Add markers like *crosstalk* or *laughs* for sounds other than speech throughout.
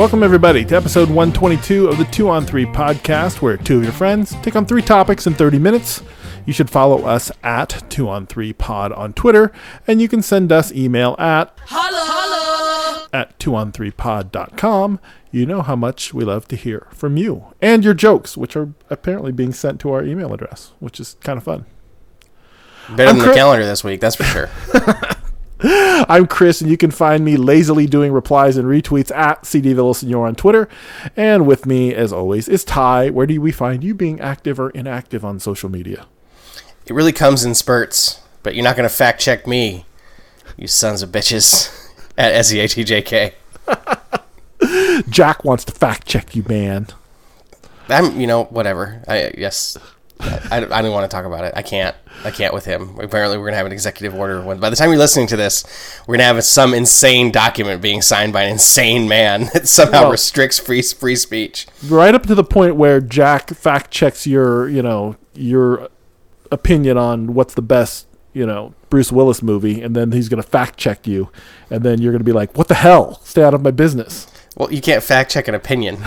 Welcome, everybody, to episode 122 of the 2 on 3 podcast, where two of your friends take on three topics in 30 minutes. You should follow us at 2 on 3 pod on Twitter, and you can send us email at at 2on3pod.com. You know how much we love to hear from you and your jokes, which are apparently being sent to our email address, which is kind of fun. Better I'm than Chris- the calendar this week, that's for sure. *laughs* *laughs* I'm Chris, and you can find me lazily doing replies and retweets at CD Villasenor on Twitter. And with me, as always, is Ty. Where do we find you being active or inactive on social media? it really comes in spurts, but you're not going to fact check me, you sons of bitches, *laughs* at E SEATJK. *laughs* Jack wants to fact check you, man. I'm, you know, whatever. I yes, I, I don't want to talk about it. I can't. I can't with him. Apparently, we're gonna have an executive order. When by the time you're listening to this, we're gonna have some insane document being signed by an insane man *laughs* that somehow Well- restricts free free speech. Right up to the point where Jack fact checks your, you know, your opinion on what's the best, you know, Bruce Willis movie, and then he's going to fact check you, and then you're going to be like, "What the hell? Stay out of my business." Well, you can't fact check an opinion. *laughs*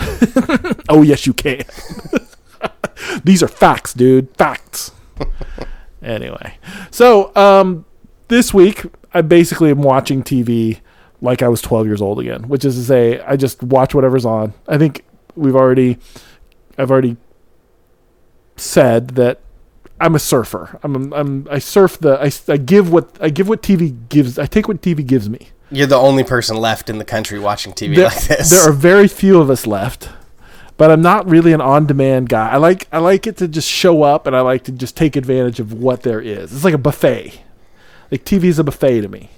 Oh, yes, you can. *laughs* *laughs* These are facts, dude. Facts. *laughs* anyway, so um, this week I basically am watching TV like I was 12 years old again, which is to say, I just watch whatever's on. I think we've already, I've already said that I'm a surfer. I'm, I'm I surf the I, I give what I give what TV gives. I take what TV gives me. You're the only person left in the country watching TV there, like this. there are very few of us left but i'm not really an on-demand guy i like i like it to just show up and i like to just take advantage of what there is it's like a buffet like tv is a buffet to me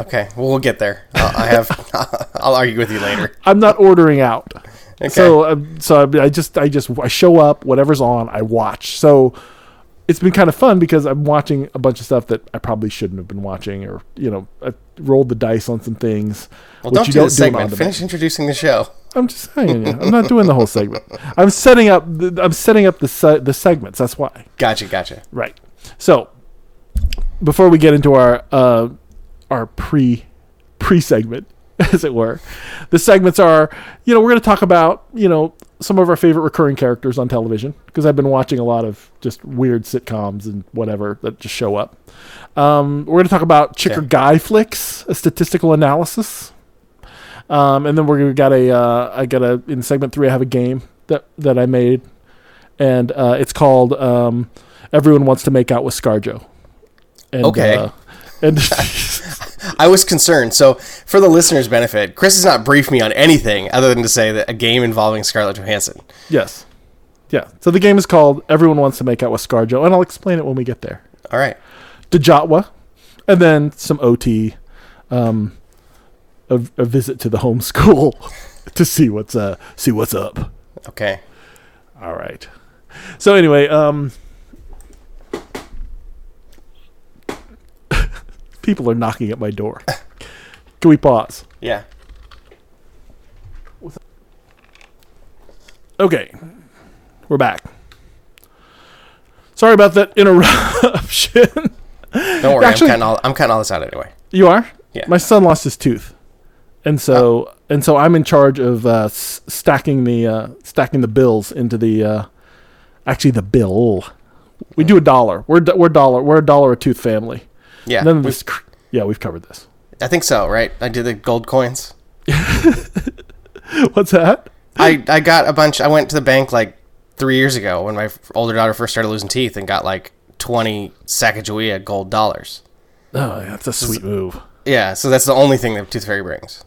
Okay, well we'll get there. I'll, I have. *laughs* *laughs* I'll argue with you later. i'm not ordering out Okay. so um, so I, I just i just i show up whatever's on i watch so it's been kind of fun because i'm watching a bunch of stuff that i probably shouldn't have been watching or you know i rolled the dice on some things well, don't do the on segment. on-demand. Finish introducing the show. I'm just saying. yeah. I'm not doing the whole *laughs* segment. I'm setting up. The, I'm setting up the se- the segments. That's why. Gotcha, gotcha. Right. So before we get into our uh, our pre pre segment, *laughs* as it were, the segments are. You know, we're going to talk about you know some of our favorite recurring characters on television because I've been watching a lot of just weird sitcoms and whatever that just show up. Um, we're going to talk about chick or Okay. guy flicks, a statistical analysis. Um, and then we're gonna got a uh, I got a in segment three I have a game that that I made, and uh, it's called um, Everyone Wants to Make Out with ScarJo. And, Okay. Uh, and *laughs* I was concerned. So, for the listeners' benefit, Chris has not briefed me on anything other than to say that a game involving Scarlett Johansson. yes, yeah. So the game is called Everyone Wants to Make Out with ScarJo, and I'll explain it when we get there. All right. Dejatwa, and then some OT, um, a, a visit to the home *laughs* school *laughs* to see what's uh see what's up. Okay. All right. So anyway, um people are knocking at my door. Can we pause? Yeah. Okay. We're back. Sorry about that interruption. Don't worry. Actually- I'm cutting all. I'm cutting all this out anyway. you are? Yeah. My son lost his tooth. And so and so I'm in charge of uh, s- stacking the uh, stacking the bills into the uh, actually the bill. We do a dollar. We're we're dollar. We're a dollar a tooth family. Yeah. None of we've- this. cr- Yeah, we've covered this. I think so. Right. I did the gold coins. *laughs* What's that? I I got a bunch. I went to the bank like three years ago when my older daughter first started losing teeth and got like twenty Sacagawea gold dollars. Oh, that's a sweet move. Yeah. So that's the only thing that Tooth Fairy brings.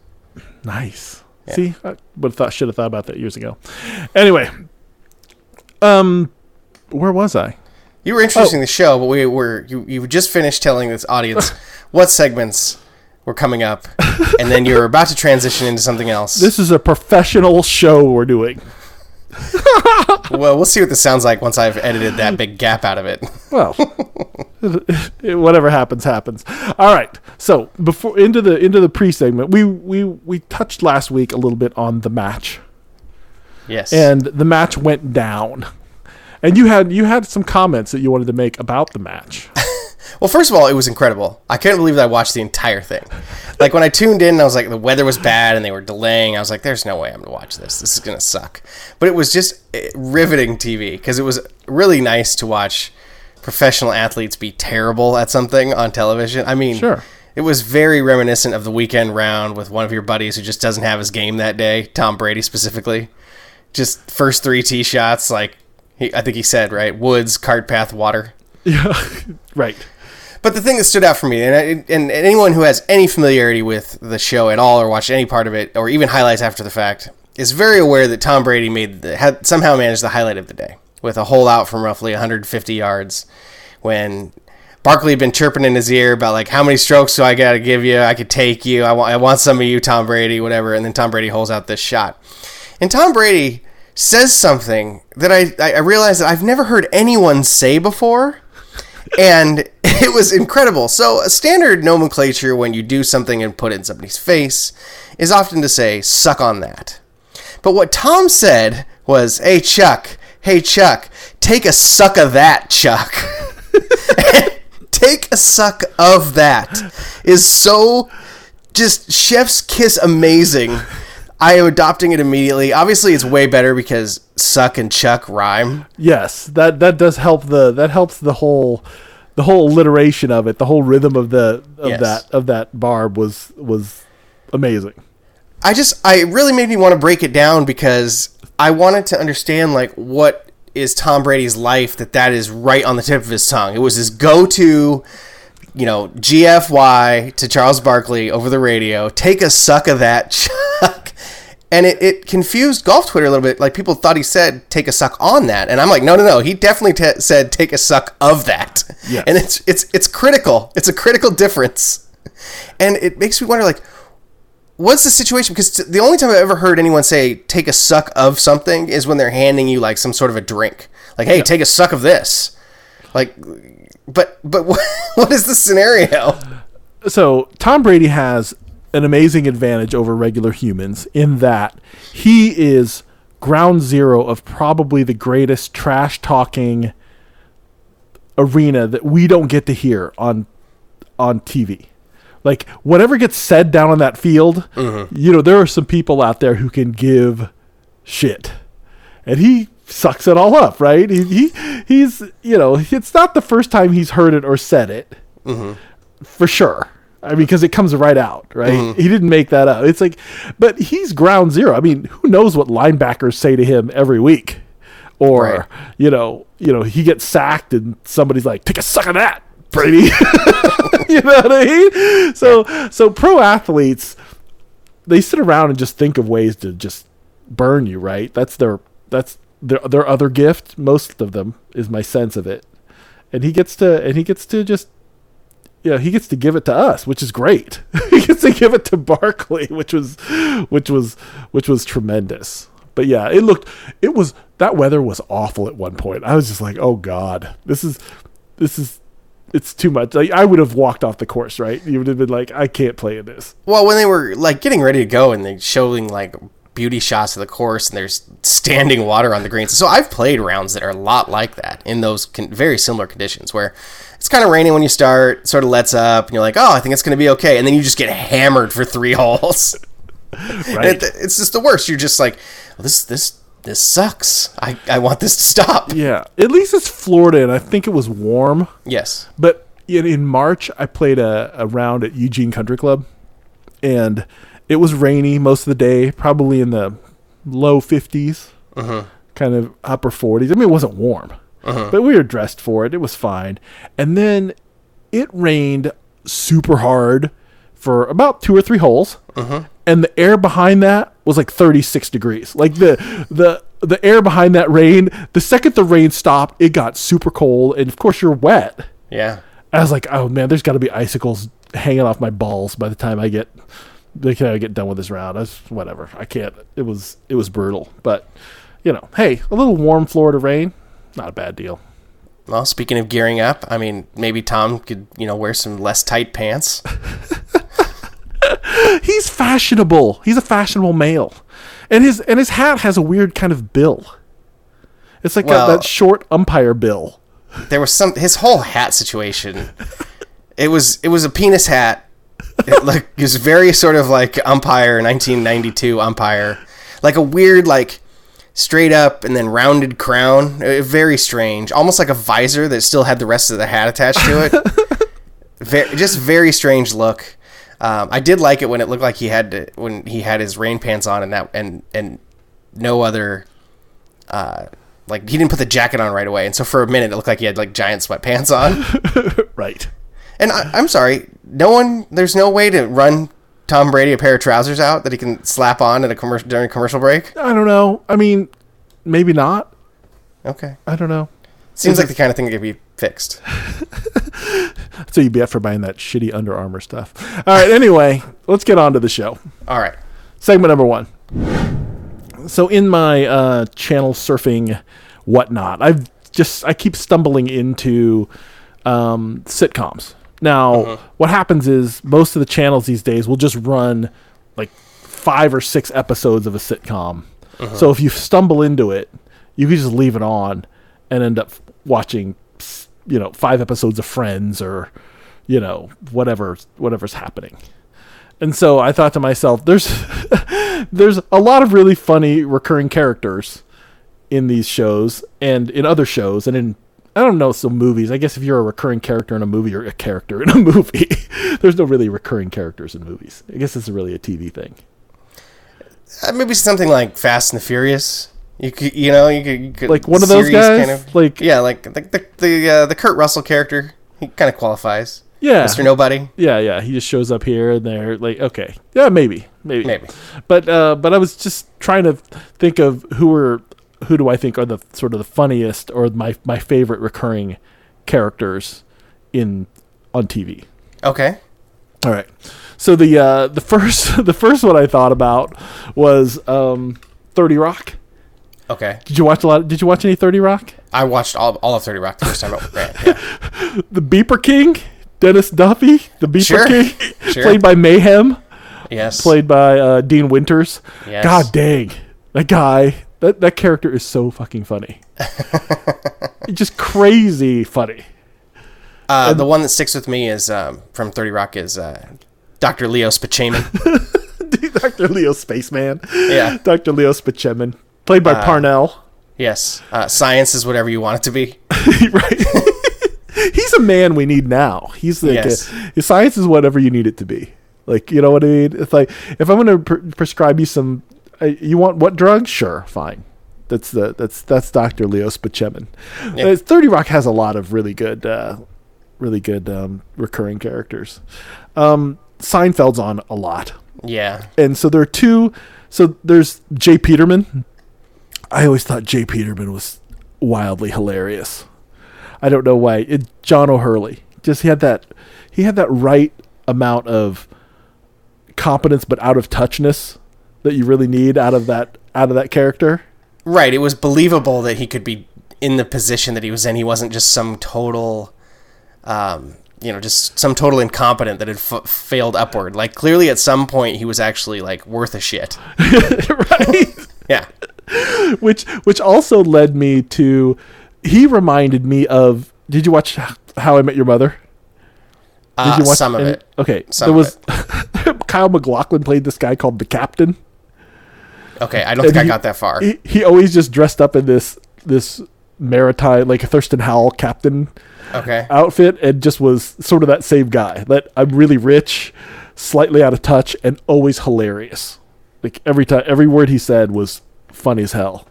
Nice. See, I would have thought should have thought about that years ago. Anyway, um, where was I? You were introducing the show, but we were you, you just finished telling this audience *laughs* what segments were coming up, and then you were about to transition into something else. This is a professional show we're doing. *laughs* well, we'll see what this sounds like once I've edited that big gap out of it. Well, *laughs* whatever happens, happens. All right. So before into the into the pre segment, we we we touched last week a little bit on the match, Yes. and the match went down. And you had you had some comments that you wanted to make about the match. *laughs* Well, first of all, it was incredible. I couldn't believe that I watched the entire thing. Like when I tuned in, I was like, the weather was bad and they were delaying. I was like, there's no way I'm gonna watch this. This is gonna suck. But it was just eh, riveting TV because it was really nice to watch professional athletes be terrible at something on television. I mean, Sure. It was very reminiscent of the weekend round with one of your buddies who just doesn't have his game that day, Tom Brady specifically. Just first three tee shots, like he, I think he said, right? Woods, cart path, water. Yeah, *laughs* right. But the thing that stood out for me, and, I, and anyone who has any familiarity with the show at all, or watched any part of it, or even highlights after the fact, is very aware that Tom Brady made the, had somehow managed the highlight of the day with a hole out from roughly 150 yards, when Barkley had been chirping in his ear about like how many strokes do I got to give you? I could take you. I want I want some of you, Tom Brady, whatever. And then Tom Brady holds out this shot, and Tom Brady says something that I I realized that I've never heard anyone say before and *laughs* it was incredible. So, a standard nomenclature when you do something and put it in somebody's face is often to say, suck on that. But what Tom said was, hey, Chuck, hey, Chuck, take a suck of that, Chuck. *laughs* take a suck of that is so just chef's kiss amazing. I am adopting it immediately. Obviously, it's way better because suck and chuck rhyme. Yes, that that does help the that helps the whole the whole alliteration of it, the whole rhythm of the of Yes. that of that barb was was amazing. I just I really made me want to break it down because I wanted to understand like what is Tom Brady's life that that is right on the tip of his tongue. It was his go-to, you know, GFY to Charles Barkley over the radio. Take a suck of that, *laughs* Chuck. And it, it confused golf Twitter a little bit. Like people thought he said take a suck on that, and I'm like, no, no, no. He definitely t- said take a suck of that. Yes. And it's it's it's critical. It's a critical difference, and it makes me wonder like what's the situation? Because t- the only time I've ever heard anyone say "take a suck of something" is when they're handing you like some sort of a drink, like "Hey, take a suck of this." Like, but but what, *laughs* what is the scenario? So Tom Brady has an amazing advantage over regular humans in that he is ground zero of probably the greatest trash talking arena that we don't get to hear on on TV. Like whatever gets said down on that field, mm-hmm. you know, there are some people out there who can give shit. And he sucks it all up, right? He, he he's, you know, it's not the first time he's heard it or said it. Mm-hmm. For sure. I mean, because it comes right out, right? Mm-hmm. He didn't make that up. It's like, but he's ground zero. I mean, who knows what linebackers say to him every week? Or, Right. you know, you know, he gets sacked and somebody's like, take a suck of that, Brady. *laughs* you know what I mean? So, so pro athletes, they sit around and just think of ways to just burn you, right? That's their that's their their other gift. Most of them is my sense of it, and he gets to and he gets to just yeah he gets to give it to us, which is great. *laughs* he gets to give it to Barkley, which was which was which was tremendous. But yeah, it looked it was that weather was awful at one point. I was just like, oh god, this is this is it's too much. Like, I would have walked off the course, right? You would have been like, I can't play in this. Well, when they were like getting ready to go and they showing like beauty shots of the course and there's standing water on the greens. So I've played rounds that are a lot like that in those con- very similar conditions where it's kind of raining when you start, sort of lets up, and you're like, oh, I think it's going to be okay, and then you just get hammered for three *laughs* holes. Right? it, it's just the worst. You're just like, well, this this this sucks. I, I want this to stop. Yeah, at least it's Florida, and I think it was warm. Yes. But in, in March, I played a, a round at Eugene Country Club, and it was rainy most of the day, probably in the low 50s, mm-hmm. kind of upper 40s. I mean, it wasn't warm, Uh-huh. but we were dressed for it. It was fine. And then it rained super hard for about two or three holes, uh-huh. and the air behind that was like 36 degrees. Like the the the air behind that rain, the second the rain stopped, it got super cold, and of course you're wet. Yeah. I was like, oh man, there's got to be icicles hanging off my balls by the time I get the time I get done with this round. That's whatever. I can't. It was it was brutal, but you know, hey, a little warm Florida rain, not a bad deal. Well, speaking of gearing up, I mean, maybe Tom could, you know, wear some less tight pants. *laughs* He's fashionable. He's a fashionable male, and his and his hat has a weird kind of bill. It's like Well- that, that short umpire bill. There was some his whole hat situation It was it was a penis hat. It like it was very sort of like umpire 1992 umpire, like a weird like straight up and then rounded crown. Uh, very strange, almost like a visor that still had the rest of the hat attached to it. *laughs* very, just very strange look. Um, I did like it when it looked like he had to, when he had his rain pants on and that and and no other uh, like he didn't put the jacket on right away, and so for a minute it looked like he had like giant sweatpants on. *laughs* right. And I, I'm sorry, no one. There's no way to run Tom Brady a pair of trousers out that he can slap on at a commercial during a commercial break. I don't know. I mean, maybe not. Okay, I don't know. seems like the kind of thing that could be fixed. *laughs* So you'd be up for buying that shitty Under Armour stuff. All right. Anyway, let's get on to the show. All right. Segment number one. So in my uh, channel surfing whatnot, I've just I keep stumbling into um, sitcoms. Now, uh-huh. what happens is most of the channels these days will just run like five or six episodes of a sitcom. Uh-huh. So if you stumble into it, you can just leave it on and end up watching, you know, five episodes of Friends or, you know, whatever whatever's happening. And so I thought to myself, there's *laughs* there's a lot of really funny recurring characters in these shows and in other shows and in I don't know some movies. I guess if you're a recurring character in a movie, you're a character in a *laughs* movie. there's no really recurring characters in movies. I guess is really a TV thing. Uh, maybe something like Fast and the Furious. You could, you know, you could, you could Like one of those guys? Like- yeah, like the the the, uh, the Kurt Russell character. He kind of qualifies. Yeah. Mr. Nobody. Yeah, yeah. He just shows up here and there. Like, okay, yeah, maybe, maybe, Maybe. But uh, but I was just trying to think of who are who do I think are the sort of the funniest or my my favorite recurring characters in on TV. Okay. All right. So the uh, the first *laughs* the first one I thought about was um, Thirty Rock. Okay. Did you watch a lot? Did you watch any Thirty Rock? I watched all, all of 30 Rock the first time. Yeah. *laughs* The Beeper King, Dennis Duffy, the Beeper Sure. King, *laughs* Sure. played by Mayhem. Yes. played by uh, Dean Winters. Yes. God dang, that guy, that that character is so fucking funny. *laughs* Just crazy funny. Uh, the one that sticks with me is um, from 30 Rock is uh, Dr. Leo Spaceman. *laughs* Dr. Leo Spaceman. Yeah. Dr. Leo Spaceman, played by Parnell. yes. Uh, science is whatever you want it to be. *laughs* right. He's a man we need now. He's like Yes. a, science is whatever you need it to be. Like you know what I mean? It's like if I'm going to pre- prescribe you some, uh, you want what drug? Sure, fine. That's the that's that's Dr. Leo Spaceman. Yeah. Uh, Thirty Rock has a lot of really good, uh, really good um, recurring characters. Um, Seinfeld's on a lot Yeah. and so there are two. So there's J. Peterman. I always thought J. Peterman was wildly hilarious. I don't know why. It, John O'Hurley just he had that he had that right amount of competence, but out of touchness that you really need out of that out of that character. Right. It was believable that he could be in the position that he was in. He wasn't just some total, um, you know, just some total incompetent that had f- failed upward. Like clearly, at some point, he was actually like worth a shit. *laughs* *laughs* right. Yeah. which which also led me to he reminded me of did you watch How I Met Your Mother? Uh, some of any- it. Okay, Some there of was *laughs* Kyle MacLachlan played this guy called the Captain. Okay, I don't think And I got that far. He, he always just dressed up in this this maritime like a Thurston Howell captain Okay. outfit and just was sort of that same guy. That I'm really rich, slightly out of touch, and always hilarious. Like every time, every word he said was funny as hell.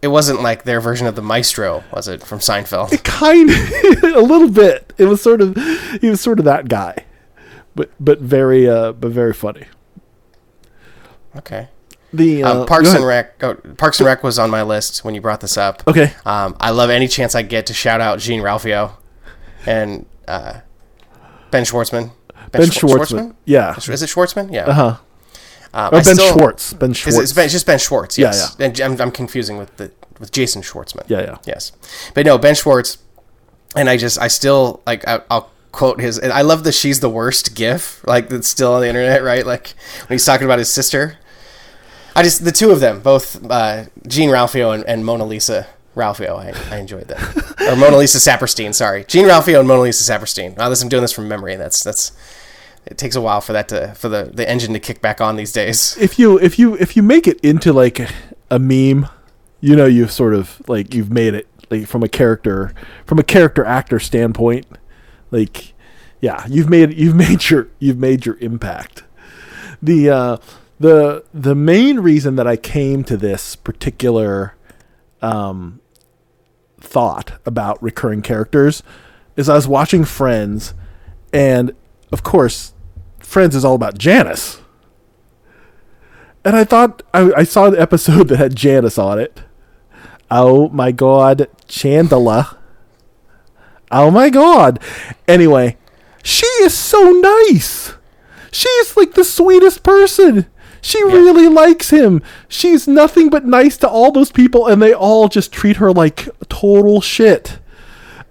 It wasn't like their version of the Maestro, was it, from Seinfeld? kind *laughs* a little bit. It was sort of he was sort of that guy, but but very uh but very funny. Okay. The uh, Um, Parks and. Rec. Oh, Parks and Rec was on my list when you brought this up. Okay, Um, I love any chance I get to shout out Jean Ralphio and uh, Ben Schwartzman. Ben Schwar- Schwartzman. Yeah. Is it Schwartzman? Yeah. Uh huh. Um, Or Ben still- Schwartz. Ben Schwartz. It's, ben, it's just Ben Schwartz. Yeah, Yes. And I'm, I'm confusing with the with Jason Schwartzman. Yeah, yeah. Yes, but no, Ben Schwartz. And I just I still like I, I'll quote his. And I love the "she's the worst" gif like that's still on the internet, right? Like when he's talking about his sister. I just the two of them, both uh, Jean Ralphio and, and Mona Lisa, Ralphio. I, I enjoyed that. or Mona Lisa Saperstein. Sorry, Jean Ralphio and Mona Lisa Saperstein. Wow, this I'm doing this from memory. That's that's. It takes a while for that to for the, the engine to kick back on these days. If you if you if you make it into like a meme, you know you've sort of like you've made it like from a character from a character actor standpoint. Like, yeah, you've made you've *laughs* made your you've made your impact. The uh, the the main reason that I came to this particular um, thought about recurring characters is I was watching Friends, and of course, Friends is all about Janice. And I thought I, I saw an episode *laughs* that had Janice on it. Oh my god, Chandela. Oh my god. Anyway, she is so nice. She is like the sweetest person. She really likes him. She's nothing but nice to all those people, and they all just treat her like total shit.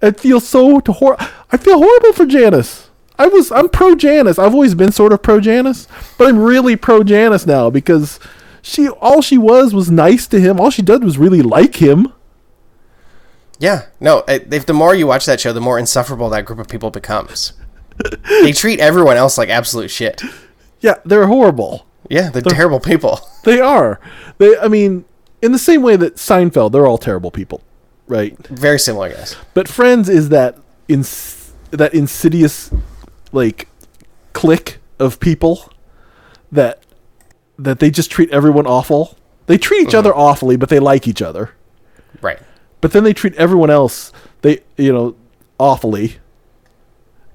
It feels so to hor- I feel horrible for Janice. I was I'm pro Janice. I've always been sort of pro Janice, but I'm really pro Janice now because she all she was was nice to him. All she did was really like him. Yeah, no. If the more you watch that show, the more insufferable that group of people becomes. they *laughs* treat everyone else like absolute shit. Yeah, they're horrible. Yeah, they're terrible people. *laughs* They are. They I mean, in the same way that Seinfeld, they're all terrible people, right? Very similar, guys. But Friends is that ins- that insidious like clique of people that that they just treat everyone awful. They treat each mm-hmm. other awfully, but they like each other. Right. But then they treat everyone else they you know awfully.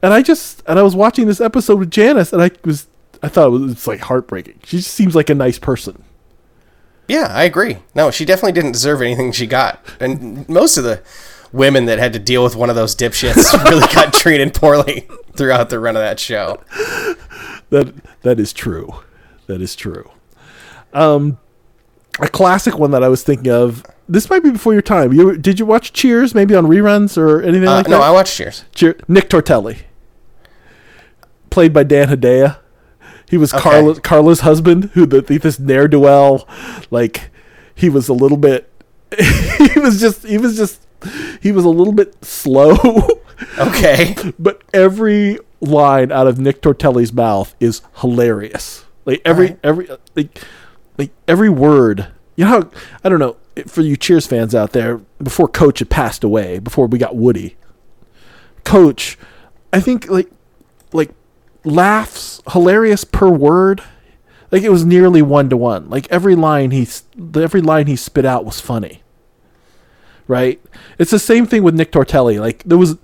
And I just and I was watching this episode with Janice and I was I thought it was it's like heartbreaking. She just seems like a nice person. Yeah, I agree. No, she definitely didn't deserve anything she got. And most of the women that had to deal with one of those dipshits *laughs* really got treated poorly throughout the run of that show. That that is true. That is true. Um, a classic one that I was thinking of. This might be before your time. You did you watch Cheers? Maybe on reruns or anything Uh, like no, that. No, I watched Cheers. Cheer- Nick Tortelli, played by Dan Hedaya. He was Okay. Carla, Carla's husband, who the, this ne'er do well, like he was a little bit. *laughs* he was just. He was just. He was a little bit slow. *laughs* Okay. but every line out of Nick Tortelli's mouth is hilarious. Like every Alright. every like like every word. You know, how, I don't know for you Cheers fans out there. Before Coach had passed away, before we got Woody, Coach, I think like like laughs hilarious per word. Like it was nearly one to one. Like every line he every line he spit out was funny. Right? It's the same thing with Nick Tortelli. Like there was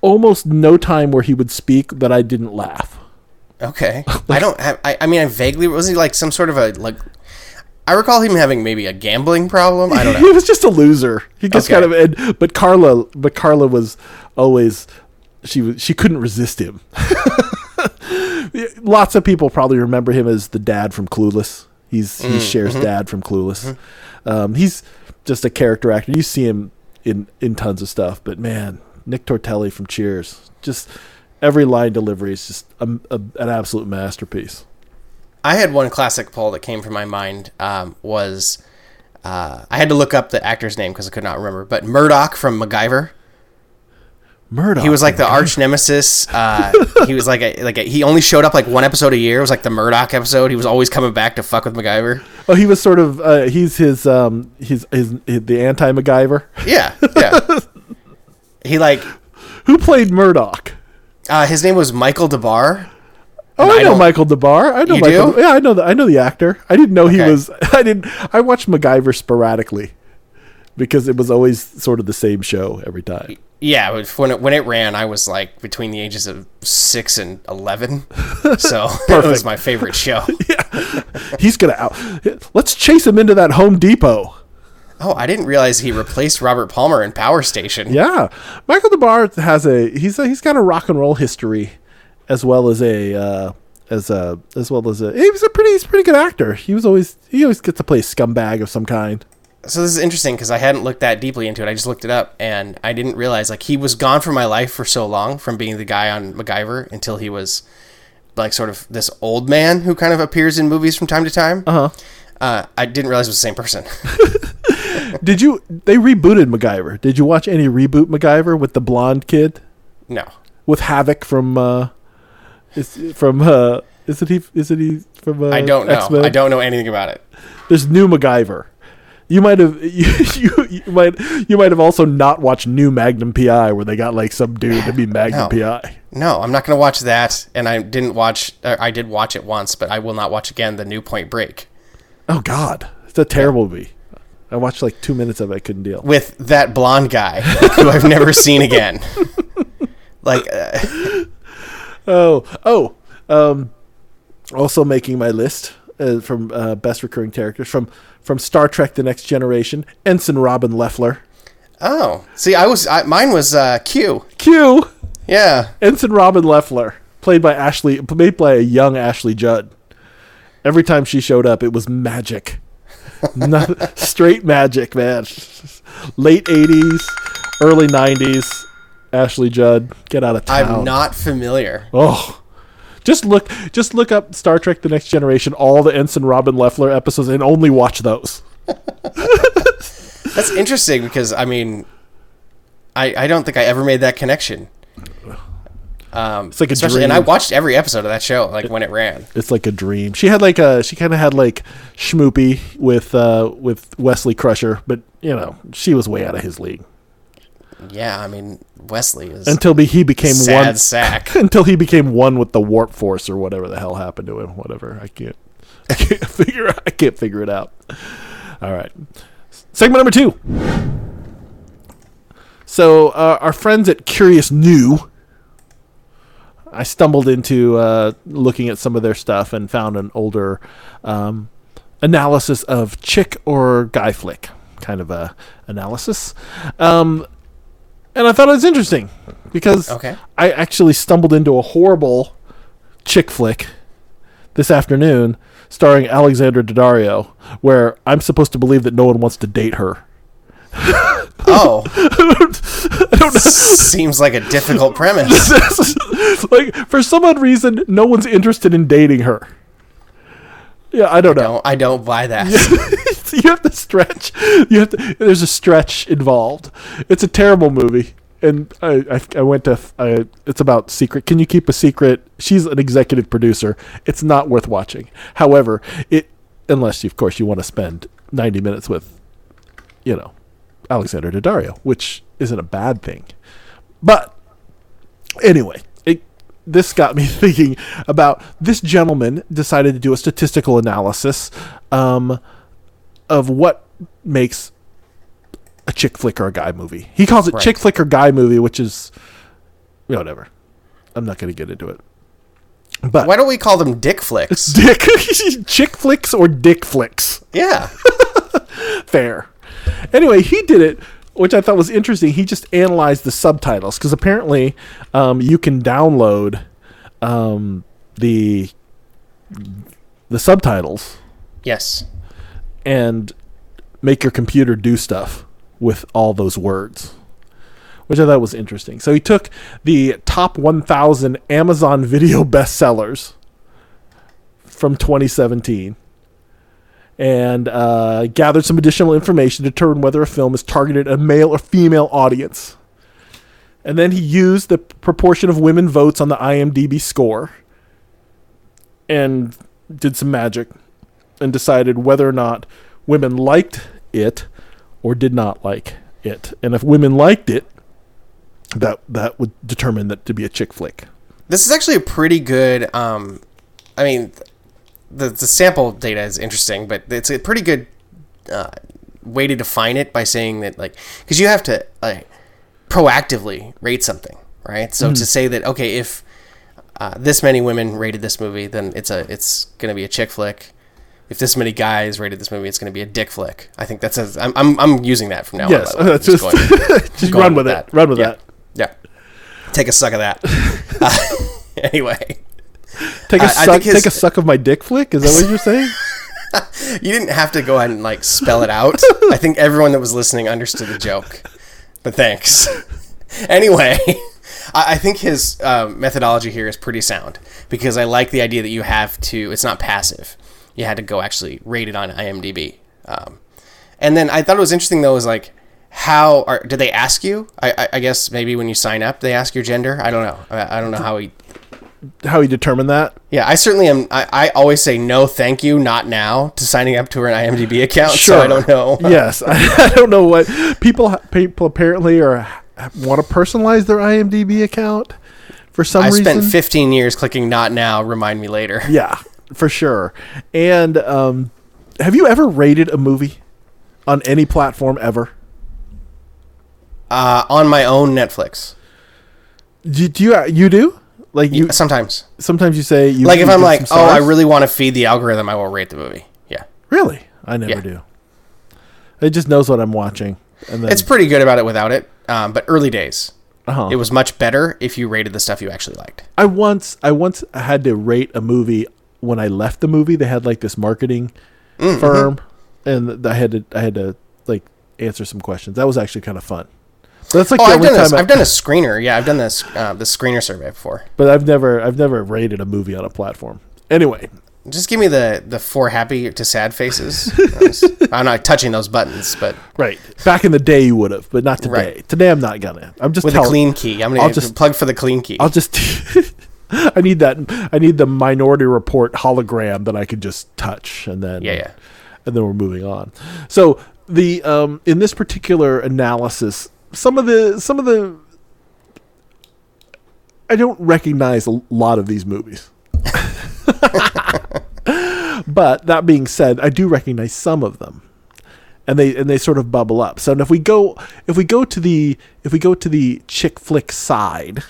almost no time where he would speak that I didn't laugh. Okay. *laughs* I don't have. I, I mean, I vaguely was he like some sort of a like. I recall him having maybe a gambling problem. I don't *laughs* know. He was just a loser. He just Okay. kind of. And, but Carla, but Carla was always. She was. She couldn't resist him. *laughs* Lots of people probably remember him as the dad from Clueless. He's Mm, he's Cher's mm-hmm. dad from Clueless. Um, he's just a character actor. You see him in in tons of stuff, but man, Nick Tortelli from Cheers, just every line delivery is just a, a, an absolute masterpiece. I had one classic poll that came from my mind. Um, was uh, I had to look up the actor's name because I could not remember, but Murdoch from MacGyver. Murdoch. He was like the arch nemesis. Uh, he was like a, like a, he only showed up like one episode a year. It was like the Murdoch episode. He was always coming back to fuck with MacGyver. Oh, he was sort of. Uh, he's his um. He's his, the anti MacGyver. Yeah, yeah. *laughs* he like Who played Murdoch? uh, his name was Michael Des Barres. Oh, I, I know Michael Des Barres. I know You Michael. do? Yeah, I know the I know the actor. I didn't know he was. *laughs* I didn't. I watched MacGyver sporadically because it was always sort of the same show every time. Yeah, when it, when it ran, I was like between the ages of six and eleven, *laughs* so *laughs* it was my favorite show. *laughs* yeah. He's gonna out. Let's chase him into that Home Depot. Oh, I didn't realize he replaced Robert Palmer in Power Station. Yeah, Michael Des Barres has a he's a, he's got a rock and roll history, as well as a uh, as a as well as a he was a pretty he's a pretty good actor. He was always he always gets to play a scumbag of some kind. So this is interesting because I hadn't looked that deeply into it. I just looked it up, and I didn't realize like he was gone from my life for so long, from being the guy on MacGyver until he was like sort of this old man who kind of appears in movies from time to time. Uh-huh. Uh, I didn't realize it was the same person. *laughs* Did you? They rebooted MacGyver. Did you watch any reboot MacGyver with the blonde kid No. with Havok from? uh is from uh is it he isn't he from uh, I don't know. X-Men? I don't know anything about it. There's new MacGyver. You might have you, *laughs* you, you might you might have also not watched new Magnum PI where they got like some dude to be *sighs* Magnum No. PI. No, I'm not going to watch that. And I didn't watch. I did watch it once, but I will not watch again. The new Point Break Oh God, it's a terrible movie. I watched like two minutes of it. I couldn't deal. with that blonde guy who I've never *laughs* seen again. Like, uh, *laughs* Oh oh. Um, also making my list uh, from uh, best recurring characters from from Star Trek: The Next Generation, Ensign Robin Lefler. oh, see, I was I, mine was uh, Q. Q. Yeah, Ensign Robin Lefler, played by Ashley, played by a young Ashley Judd. Every time she showed up, it was magic. *laughs* Not, straight magic, man. Late '80s, early '90s. Ashley Judd, get out of town. I'm not familiar. Oh, just look, just look up Star Trek: The Next Generation, all the Ensign Robin Lefler episodes, and only watch those. That's interesting because I mean, I I don't think I ever made that connection. Um, It's like a especially, and I watched every episode of that show, like when it ran. It's like a dream. She had like a, she kind of had like schmoopy with uh with Wesley Crusher, but you know she was way out of his league Yeah, I mean Wesley is until he became sad one sack. *laughs* until he became one with the warp force or whatever the hell happened to him. Whatever I can't, *laughs* I can't figure I can't figure it out. All right, segment number two. So uh, our friends at Curious New, I stumbled into uh, looking at some of their stuff and found an older um, analysis of chick or guy flick kind of a analysis. Um, and I thought it was interesting because Okay. I actually stumbled into a horrible chick flick this afternoon starring Alexandra Daddario, where I'm supposed to believe that no one wants to date her. Oh, *laughs* seems like a difficult premise. *laughs* like for some odd reason, no one's interested in dating her. Yeah, I don't know. No, I don't buy that. *laughs* *laughs* you have to stretch. You have to. There's a stretch involved. It's a terrible movie, and I I, I went to. I, it's about secret. Can you keep a secret? She's an executive producer. It's not worth watching. However, it unless you, of course you want to spend 90 minutes with, you know, Alexandra Daddario, which isn't a bad thing. But anyway, it, this got me *laughs* thinking about this gentleman decided to do a statistical analysis um, of what makes a chick flick or a guy movie. He calls it Right. chick flick or guy movie, which is you know, whatever. I'm not going to get into it. But Why don't we call them dick flicks? *laughs* dick chick flicks or dick flicks Yeah. *laughs* fair. Anyway, he did it, which I thought was interesting. He just analyzed the subtitles because apparently um, you can download um, the the subtitles Yes. And make your computer do stuff with all those words, which I thought was interesting. So he took the top 1,000 Amazon *laughs* video bestsellers from 2017 and uh, gathered some additional information to determine whether a film is targeted a male or female audience. And then he used the proportion of women votes on the IMDb score and did some magic and decided whether or not women liked it or did not like it. And if women liked it, that that would determine that to be a chick flick. This is actually a pretty good. Um, I mean, the the sample data is interesting, but it's a pretty good uh, way to define it by saying that like because you have to like proactively rate something, right? So to say that okay, if uh, this many women rated this movie, then it's a it's gonna be a chick flick. If this many guys rated this movie, it's going to be a dick flick. I think that's a, I'm, I'm I'm using that from now Yes, on. the way. *laughs* that's just, *laughs* just going run with, with it. that. Run with Yeah. that. Yeah. Take a suck of that. *laughs* Uh, anyway, Take a I- I suck. think his- take a suck of my dick flick. Is that what you're saying? you didn't have to go ahead and like spell it out. I think everyone that was listening understood the joke. But thanks. anyway, I, I think his um, methodology here is pretty sound because I like the idea that you have to. It's not passive. You had to go actually rate it on IMDb. Um, And then I thought it was interesting though, is like how are did they ask you? I, I, I guess maybe when you sign up they ask your gender. I don't know. I, I don't know how he. How you determine that? Yeah, I certainly am. I, I always say no, thank you, not now to signing up to an IMDb account. So I don't know. *laughs* yes, *laughs* I, don't know what people people apparently are want to personalize their IMDb account for some I reason. spent 15 years clicking not now, remind me later. Yeah, for sure. And um, have you ever rated a movie on any platform ever? Uh, on my own Netflix. Do, do you you do? Like you Sometimes. sometimes you say you Like if I'm like, oh, I really want to feed the algorithm, I will rate the movie. Yeah. really I never Yeah. do. It just knows what I'm watching, and then It's pretty good about it without it. Um, but early days, uh-huh. it was much better if you rated the stuff you actually liked. I once I once had to rate a movie when I left the movie. They had like this marketing Mm-hmm. firm, and I had to I had to like answer some questions. That was actually kind of fun. So that's like Oh, the I've only done this. I, I've done a screener. Yeah, I've done this uh, the screener survey before. but I've never I've never rated a movie on a platform. Anyway, Just give me the the four happy to sad faces. *laughs* I'm not touching those buttons, but right back in the day you would have, but not today. Right. Today I'm not gonna. I'm just with a clean key. I'm gonna I'll just- plug for the clean key. I'll just. *laughs* *laughs* *laughs* I need that. I need the Minority Report hologram that I could just touch, and then Yeah, yeah. and then we're moving on. So the um, in this particular analysis, some of the some of the I don't recognize a lot of these movies. *laughs* but that being said, I do recognize some of them. And they and they sort of bubble up. So if we go if we go to the if we go to the chick flick side,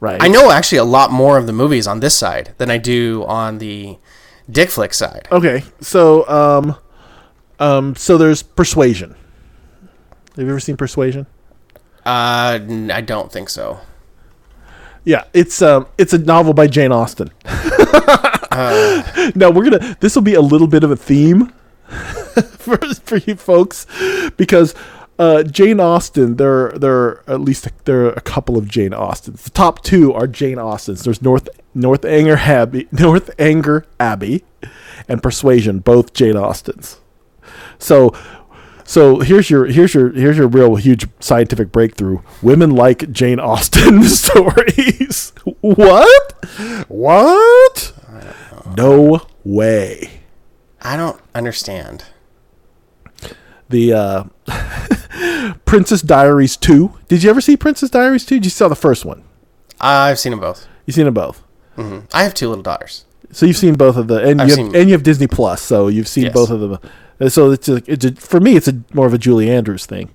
right? I know actually a lot more of the movies on this side than I do on the dick flick side. Okay, so um, um, so there's Persuasion. Have you ever seen Persuasion? Uh, n- I don't think so. Yeah, it's um, it's a novel by Jane Austen. *laughs* now we're gonna. This will be a little bit of a theme *laughs* for for you folks because uh, Jane Austen. There there are at least there are a couple of Jane Austens. The top two are Jane Austens. There's North Northanger Abbey, *laughs* Northanger Abbey, and Persuasion, both Jane Austens. So so here's your here's your here's your real huge scientific breakthrough. Women like Jane Austen *laughs* stories. what? What? No way. I don't understand. The uh, *laughs* *laughs* Princess Diaries 2. Did you ever see Princess Diaries 2? Did you saw the first one? I've seen them both. You've seen them both. I have two little daughters. So you've seen both of the and I've you have, seen- and you have Disney Plus, so you've seen Yes. both of them. Uh, So it's a, it's a, for me, it's a more of a Julie Andrews thing.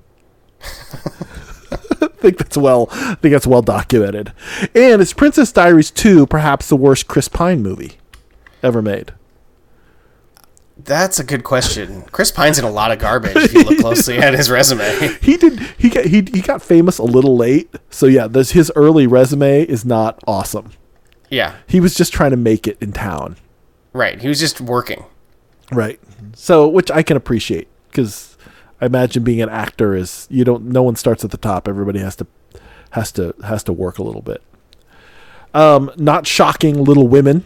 I *laughs* *laughs* think that's well, I think that's well documented. And is Princess Diaries two perhaps the worst Chris Pine movie ever made? That's a good question. Chris Pine's in a lot of garbage if you look closely at his resume. *laughs* He did he got he, he got famous a little late, so yeah, this his early resume is not awesome. Yeah, He was just trying to make it in town. right. He was just working. Right. So, which I can appreciate because I imagine being an actor is you don't. No one starts at the top. Everybody has to has to has to work a little bit. Um, not shocking. Little Women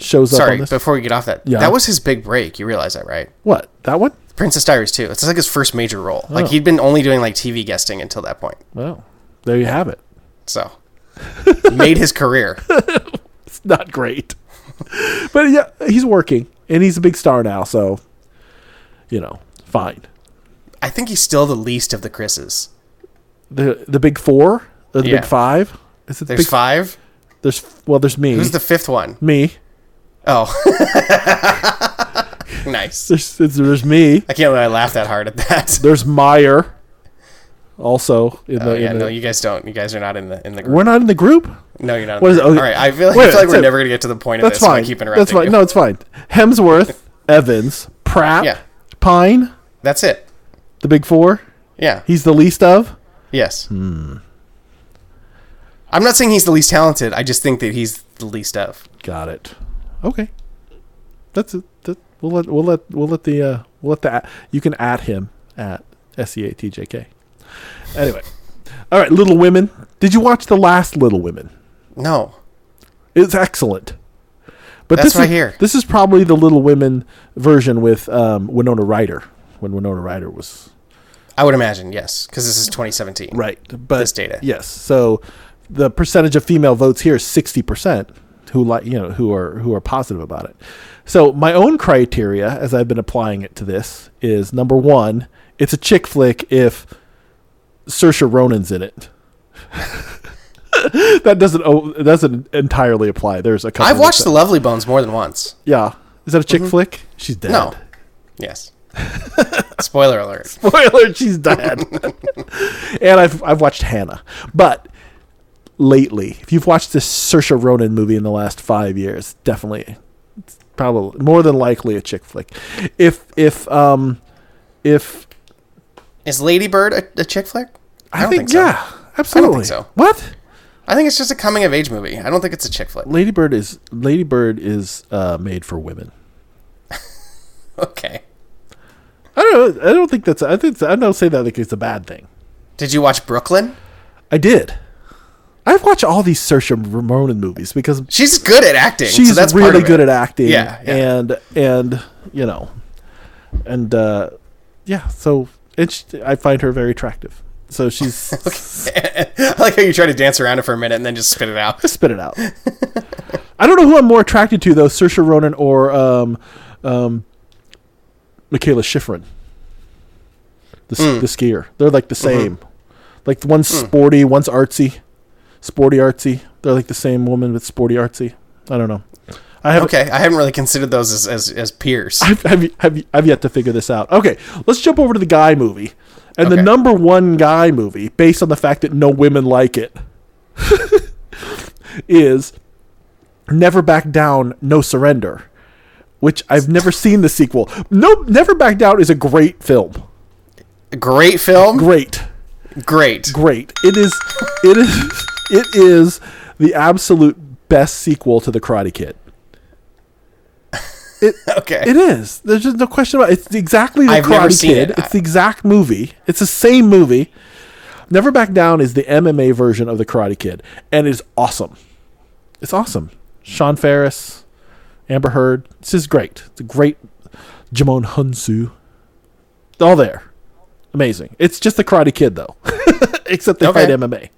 shows up Sorry, before we get off that, Yeah. that was his big break. You realize that, right? what that one? Princess Diaries too. It's like his first major role. Like Oh. he'd been only doing like TV guesting until that point. Well, there you have it. So made his career. *laughs* It's not great, but yeah, he's working and he's a big star now. So, you know, fine. I think he's still the least of the Chris's. The the big four, or the Yeah. big five. Is it the There's big? five. There's well, there's me. Who's the fifth one? me? Oh, *laughs* nice. There's there's me. I can't believe I laughed that hard at that. *laughs* There's Meyer. Also, in the, Oh, yeah, in no, the you guys don't. You guys are not in the in the group. we're not in the group. No, you're not. What is it? All Okay. right, I feel like, Wait, I feel like we're it. never gonna get to the point of That's this. So I fine. keep interrupting That's fine. you. No, it's fine. Hemsworth, *laughs* Evans, Pratt, Yeah. Pine, That's it. the big four. Yeah. He's the least of. Yes. Hmm. I'm not saying he's the least talented. I just think that he's the least of. Got it. Okay. That's it. That, we'll let we'll let we'll let the uh, we'll let the you can at him at s e a t j k. Anyway, all right. Little Women. Did you watch the last Little Women? No. It's excellent. But That's this I is, hear. This is probably the Little Women version with um, Winona Ryder. when Winona Ryder was I would imagine yes, because this is 2017. right. But This data. yes. So the percentage of female votes here is sixty percent who like you know who are who are positive about it. So my own criteria, as I've been applying it to this, is number one, it's a chick flick if Saoirse Ronan's in it. *laughs* that doesn't oh, doesn't entirely apply. There's a couple. I've watched The. Lovely Bones more than once. Yeah, is that a chick mm-hmm. flick? She's dead. No. Yes. *laughs* Spoiler alert. Spoiler: She's dead. *laughs* and I've I've watched Hannah, but lately, if you've watched this Saoirse Ronan movie in the last five years, definitely, it's probably more than likely a chick flick. If if um if Is Lady Bird a, a chick flick? I, don't think, think so. yeah, absolutely. so. What? I think it's just a coming of age movie. I don't think it's a chick flick. Lady Bird is Lady Bird is uh, made for women. *laughs* Okay. I don't know. I don't think that's. I think I don't say that like it's a bad thing. Did you watch Brooklyn? I did. I've watched all these Saoirse Ronan movies because She's good at acting. she's so that's really good at acting. Yeah, yeah. and and you know, and uh, yeah. So it's I find her very attractive. So she's *laughs* *laughs* I like how you try to dance around it for a minute and then just spit it out. spit it out. I don't know who I'm more attracted to though, Saoirse Ronan or um, um, Mikaela Shiffrin, the s Hmm. the skier. They're like the Mm-hmm. same. Like one's sporty, one's artsy, sporty artsy. They're like the same woman with sporty artsy. I don't know. I Okay, I haven't really considered those as, as, as peers. I've, I've, I've, I've yet to figure this out. Okay, let's jump over to the guy movie. And the number one guy movie, based on the fact that no women like it, *laughs* is Never Back Down, No Surrender, which I've never seen the sequel. No, Never Back Down is a great film. Great film. Great, Great. great. It is, it is, *laughs* it is the absolute best sequel to The Karate Kid. *laughs* Okay. It is. There's just no question about it. It's exactly the I've Karate Kid. it. It's the exact movie. It's the same movie. Never Back Down is the MMA version of the Karate Kid, and it's awesome. It's awesome. Sean Faris, Amber Heard. This is great. It's a great Djimon Hounsou. All there. Amazing. It's just the Karate Kid though, *laughs* except they Okay. fight MMA.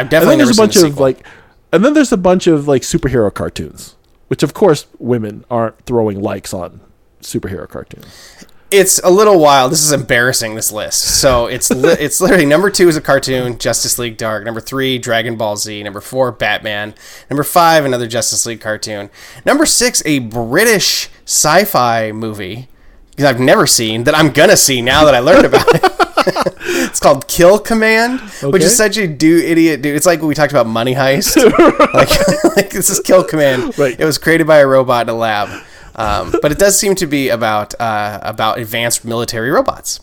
I've And definitely then there's a seen bunch the of like, and then there's a bunch of like superhero cartoons, which of course women aren't throwing likes on superhero cartoons. It's a little wild. This is embarrassing. This list. So it's li- *laughs* it's literally number two is a cartoon, Justice League Dark. Number three, Dragon Ball Z. Number four, Batman. Number five, another Justice League cartoon. Number six, a British sci-fi movie that I've never seen that I'm gonna see now that I learned about it. *laughs* *laughs* it's called Kill Command, which is such a do idiot dude. It's like when we talked about Money Heist. *laughs* like, *laughs* like this is Kill Command. Right. It was created by a robot in a lab, um, but it does seem to be about uh, about advanced military robots.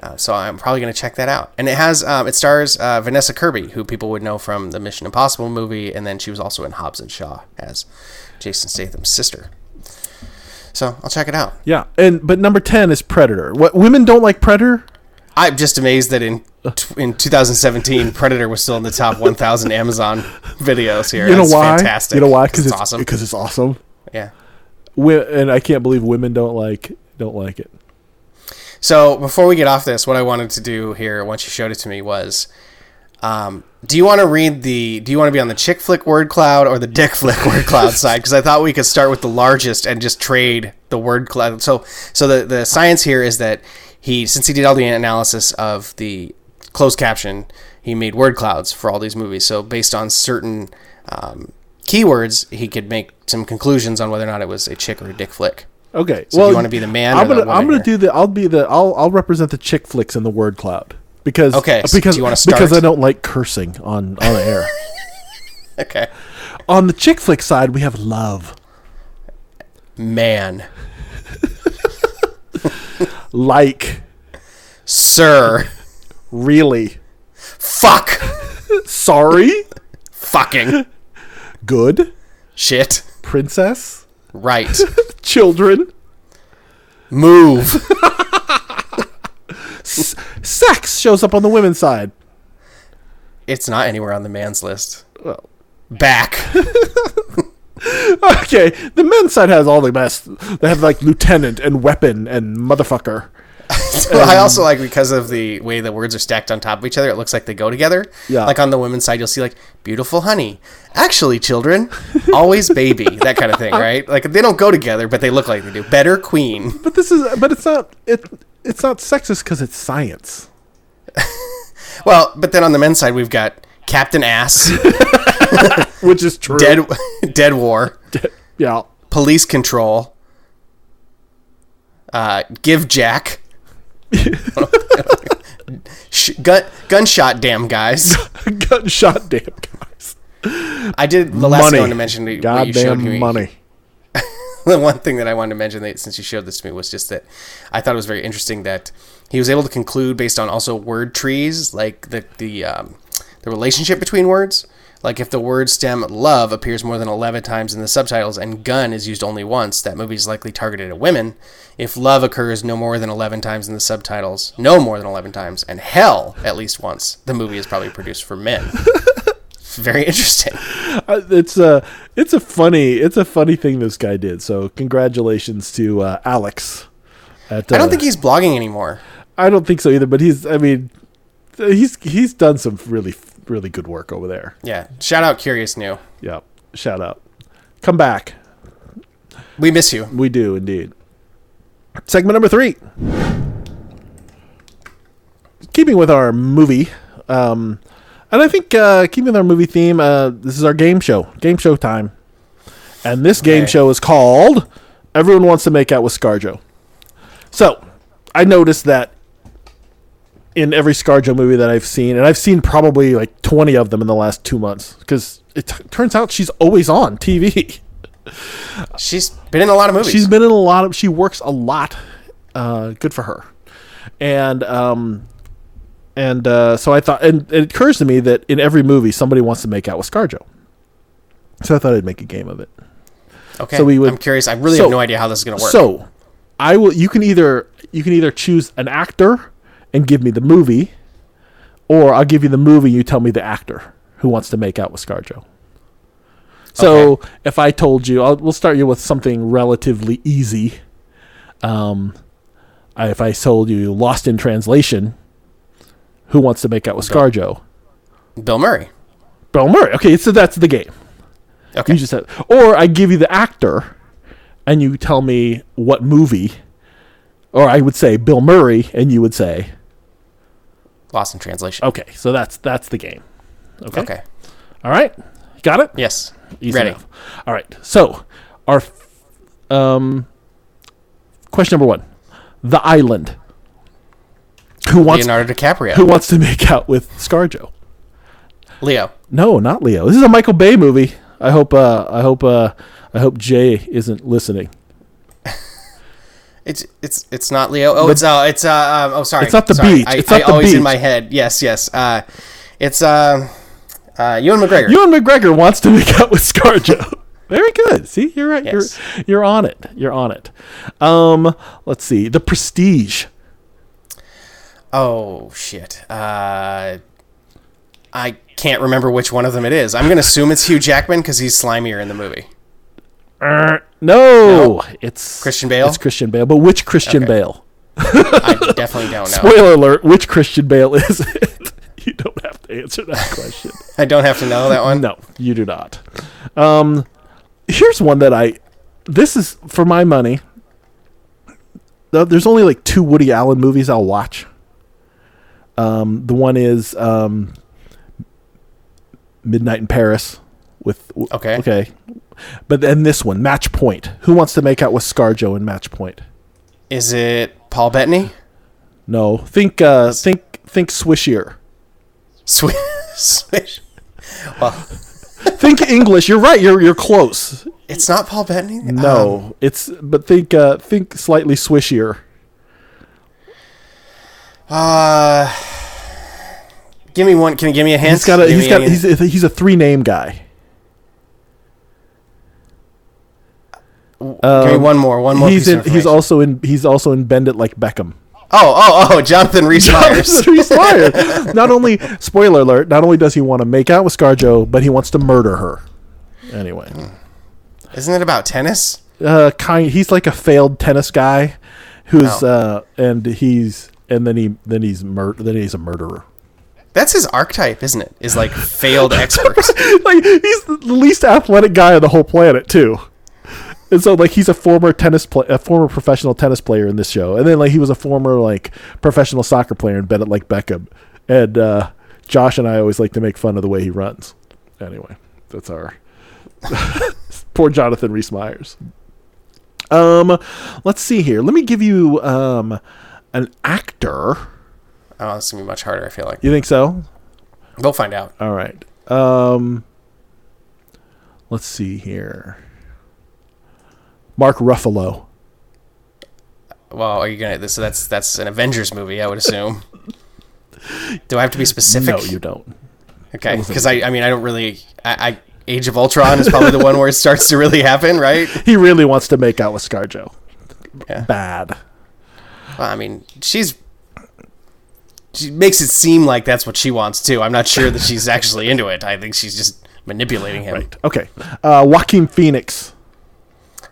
Uh, so I'm probably going to check that out. And it has um, it stars uh, Vanessa Kirby, who people would know from the Mission Impossible movie, and then she was also in Hobbs and Shaw as Jason Statham's sister. So I'll check it out. Yeah, and but number ten is Predator. What women don't like Predator? I'm just amazed that in in 2017, Predator was still in the top 1,000 Amazon videos here. You know That's why? Fantastic. You know why? Because Because it's awesome. Because it's awesome. Yeah. Wi- and I can't believe women don't like don't like it. So before we get off this, what I wanted to do here, once you showed it to me, was, um, do you want to read the? Do you want to be on the chick flick word cloud or the dick flick word cloud *laughs* side? Because I thought we could start with the largest and just trade the word cloud. So, so the the science here is that he, since he did all the analysis of the closed caption, he made word clouds for all these movies. So based on certain um, keywords, he could make some conclusions on whether or not it was a chick or a dick flick. Okay. So do you wanna be the man I'm gonna I'm gonna here? do the I'll be the I'll I'll represent the chick flicks in the word cloud because Okay, so because do you wanna because? I don't like cursing on on air. *laughs* Okay. on the chick flick side, we have love, Man. *laughs* like, Sir. really, Fuck. sorry, Fucking. good, Shit. princess, Right. *laughs* children, Move. *laughs* sex shows up on the women's side. It's not anywhere on the man's list. Well, Back. *laughs* okay, the men's side has all the best. They have like lieutenant and weapon and motherfucker. *laughs* Well, I also like because of the way the words are stacked on top of each other, it looks like they go together. Yeah. Like on the women's side, you'll see like beautiful honey, actually children, always baby, *laughs* that kind of thing, right? Like they don't go together, but they look like they do. Better queen. But this is, but it's not it. It's not sexist because it's science. *laughs* Well, but then on the men's side, we've got Captain Ass, Which is true. Dead, Dead War, Yeah. Police Control, uh, Give Jack. Sh- gun, gunshot, damn guys! *laughs* Gunshot, damn guys. I did the last thing I money. wanted to mention. that- you showed Goddamn money. *laughs* the one thing that I wanted to mention that since you showed this to me was just that I thought it was very interesting that he was able to conclude based on also word trees, like the the um, the relationship between words. Like if the word stem love appears more than eleven times in the subtitles and gun is used only once, that movie is likely targeted at women. If love occurs no more than eleven times in the subtitles, no more than eleven times, and hell at least once, the movie is probably produced for men. *laughs* Very interesting. Uh, it's a it's a funny it's a funny thing this guy did. So congratulations to uh, Alex. At, I don't uh, think he's blogging anymore. I don't think so either. But he's I mean he's he's done some really really good work over there. Yeah. Shout out Curious New. Yeah. Shout out. Come back. We miss you. We do indeed. Segment number three. Keeping with our movie, um, and I think uh, keeping with our movie theme, uh, this is our game show. Game show time, and this game Okay. show is called "Everyone Wants to Make Out with ScarJo." So, I noticed that in every ScarJo movie that I've seen, and I've seen probably like twenty of them in the last two months, because it t- turns out she's always on TV. *laughs* She's been in a lot of movies. She's been in a lot of. She works a lot. Uh, good for her. And um, and uh, so I thought, and it occurs to me that in every movie somebody wants to make out with ScarJo. So I thought I'd make a game of it. okay. so we would- I'm curious. I really so- have no idea how this is going to work. So I will. You can either you can either choose an actor and give me the movie, or I'll give you the movie. You tell me the actor who wants to make out with ScarJo. So Okay. if I told you, I'll, we'll start you with something relatively easy. Um, I, if I told you Lost in Translation, who wants to make out with ScarJo? Bill Murray. Bill Murray. Okay, so that's the game. Okay. You just have, or I give you the actor, and you tell me what movie, or I would say Bill Murray, and you would say, Lost in translation. okay, so that's that's the game. Okay. Okay. All right. Got it. Yes. Easy Ready. enough. All right. So, our f- um question number one: The Island. Who wants Leonardo DiCaprio. who wants to make out with ScarJo? Leo. No, not Leo. This is a Michael Bay movie. I hope. Uh, I hope. Uh, I hope Jay isn't listening. It's it's it's not Leo. Oh, it's uh it's uh um, oh sorry. It's not the Sorry. beach. I, It's I not the always in my head. Yes, yes. Uh, it's uh, uh Ewan McGregor. Ewan McGregor wants to *laughs* make out with ScarJo. Very good. See, you're right. Yes. You're you're on it. You're on it. Um, let's see. The Prestige. oh shit. Uh, I can't remember which one of them it is. I'm gonna assume it's Hugh Jackman because he's slimier in the movie. Er, no, it's Christian Bale? It's Christian Bale. But which Christian Okay. Bale? I *laughs* definitely don't know. Spoiler alert: Which Christian Bale is it? *laughs* you don't have to answer that question. *laughs* I don't have to know that one. no, you do not. Um, here's one that I. This is for my money. There's only like two Woody Allen movies I'll watch. Um, the one is um, Midnight in Paris with Okay. okay, but then this one Match Point. Who wants to make out with ScarJo in Match Point? Is it Paul Bettany? No, think uh, think think Swishier. Swish. *laughs* Swish. Well, Think English. You're right. You're you're close. it's not Paul Bettany. No, Um, it's but think uh, think slightly swishier. uh, give me one. Can you give me a hint? He's got a Give he's got he's a, he's a three name guy. Give me one more. One more. He's in he's also in he's also in Bend It Like Beckham. Oh, oh, oh! Jonathan Rhys Myers. Lying. *laughs* Not only spoiler alert, not only does he want to make out with ScarJo, but he wants to murder her. Anyway. Isn't it about tennis? Uh, kind. He's like a failed tennis guy, who's Oh. uh, and he's and then he then he's mur- then he's a murderer. That's his archetype, isn't it? Is like failed expert. *laughs* like he's the least athletic guy on the whole planet too. And so like he's a former tennis play, a former professional tennis player in this show, and then like he was a former like professional soccer player and bet it like Beckham. And uh, Josh and I always like to make fun of the way he runs. Anyway, that's our *laughs* poor Jonathan Rhys Myers. Um, let's see here. Let me give you um an actor. Oh, this is gonna be much harder. I feel like You think so? we'll find out. All right. Um, let's see here. Mark Ruffalo. Well, are you gonna? This that's that's an Avengers movie, I would assume. Do I have to be specific? No, you don't. Okay, because I, I mean, I don't really. I, I Age of Ultron is probably the one where it starts to really happen, right? *laughs* He really wants to make out with ScarJo. Yeah. Bad. Well, I mean, she's she makes it seem like that's what she wants too. I'm not sure that she's actually into it. I think she's just manipulating him. Right. Okay. Uh, Joaquin Phoenix.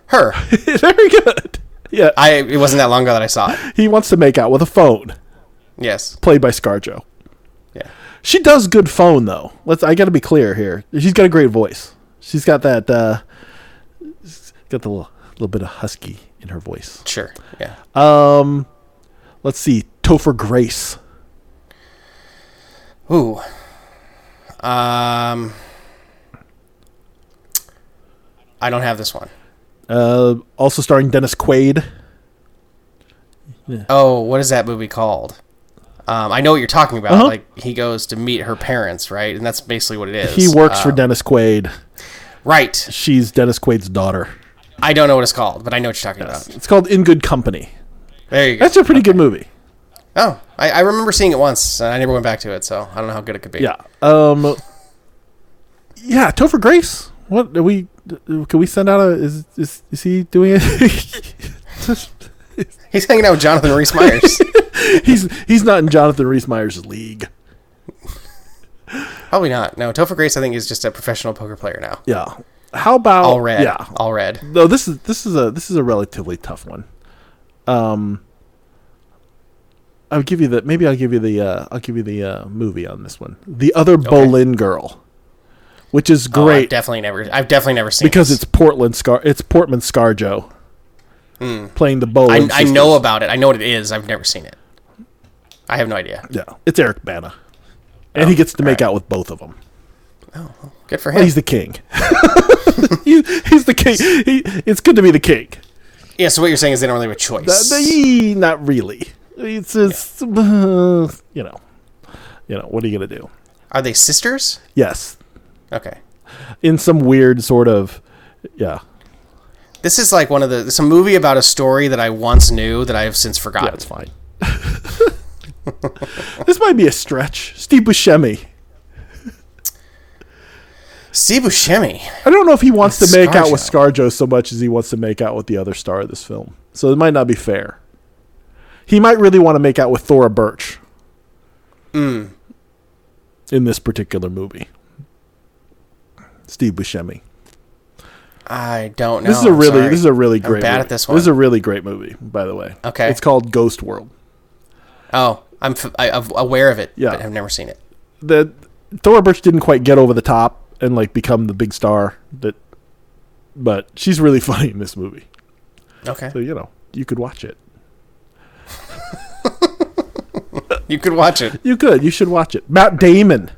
Her. *laughs* Very good. Yeah. I. It wasn't that long ago that I saw it. He wants to make out with a phone, Yes. played by ScarJo. Yeah. She does good phone though. Let's. I got to be clear here. She's got a great voice. She's got that. Uh, got the little, little bit of husky in her voice. Sure. Yeah. Um, let's see. Topher Grace. Ooh. Um. I don't have this one. Uh, also starring Dennis Quaid. Yeah. Oh, what is that movie called? Um, I know what you're talking about. Uh-huh. Like he goes to meet her parents, right? And that's basically what it is. He works for Um, Dennis Quaid. Right. She's Dennis Quaid's daughter. I don't know what it's called, but I know what you're talking about. It's called In Good Company. There you go. That's a pretty good movie. Oh, I, I remember seeing it once, and I never went back to it, so I don't know how good it could be. Yeah. Um. Yeah, Topher Grace. What are we? Can we send out a? Is is is he doing it? *laughs* He's hanging out with Jonathan Rhys Myers. *laughs* he's he's not in Jonathan Rhys Myers' league. Probably not. No, Topher Grace, I think, is just a professional poker player now. Yeah. How about All red. Yeah. All red. No, this is this is a this is a relatively tough one. Um. I'll give you the maybe I'll give you the uh, I'll give you the uh, movie on this one. The other Boleyn girl, which is Oh, I've great definitely never. I've definitely never seen because this. it's Portland Scar it's Portman ScarJo playing the I, I know about it. I know what it is. I've never seen it. I have no idea. Yeah, it's Eric Bana, and he gets to make alright. out with both of them. Oh. Good for him. He's the king. *laughs* he, he's the king. He, it's good to be the king. yeah. So what you're saying is they don't really have a choice. Uh, the- not really. It's just, uh, *sighs* you know, you know. What are you gonna do? Are they sisters? Yes, Okay. in some weird sort of, yeah, This is like one of the some movie about a story that I once knew that I have since forgotten. yeah. It's fine. *laughs* this might be a stretch. Steve Buscemi. Steve Buscemi. I don't know if he wants With to make out with ScarJo. ScarJo so much as he wants to make out with the other star of this film. So it might not be fair. He might really want to make out with Thora Birch. Hmm. In this particular movie. Steve Buscemi. I don't know. This is a I'm really sorry. this is a really great. I'm bad movie. at this one. This is a really great movie, by the way. Okay. It's called Ghost World. Oh, I'm f- I, am aware of it, Yeah. but I've never seen it. The Thora Birch didn't quite get over the top and like become the big star that but she's really *laughs* funny in this movie. Okay, So, you know, you could watch it. *laughs* you could watch it. You could. You should watch it. Matt Damon.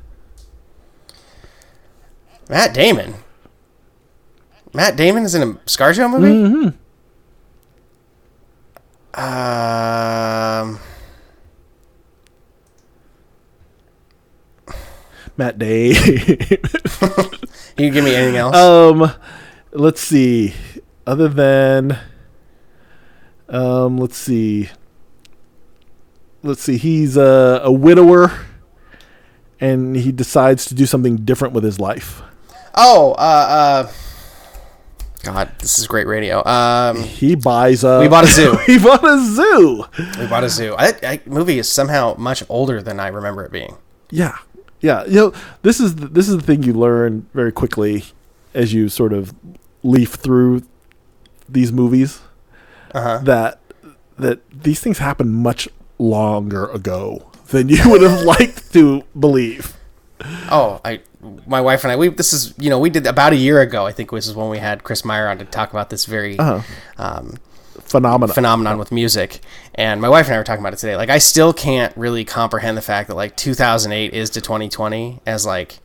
Matt Damon. Matt Damon is in a ScarJo movie. Mm-hmm. Um, Matt Day. *laughs* can you give me anything else? um, let's see. Other than, um, let's see. Let's see. He's a, a widower, and he decides to do something different with his life. Oh, uh, uh, God, this is great radio. Um, He buys a. We bought a zoo. *laughs* he bought a zoo. we bought a zoo. I, I, movie is somehow much older than I remember it being. Yeah, yeah. You know, this is the, this is the thing you learn very quickly as you sort of leaf through these movies Uh-huh. that that these things happened much longer ago than you *laughs* would have liked to believe. Oh, I, my wife and I, we this is you know we did about a year ago. I think was when we had Chris Meyer on to talk about this very Uh-huh. um, Phenomena. phenomenon with music. And my wife and I were talking about it today. Like I still can't really comprehend the fact that like 2008 is to 2020 as like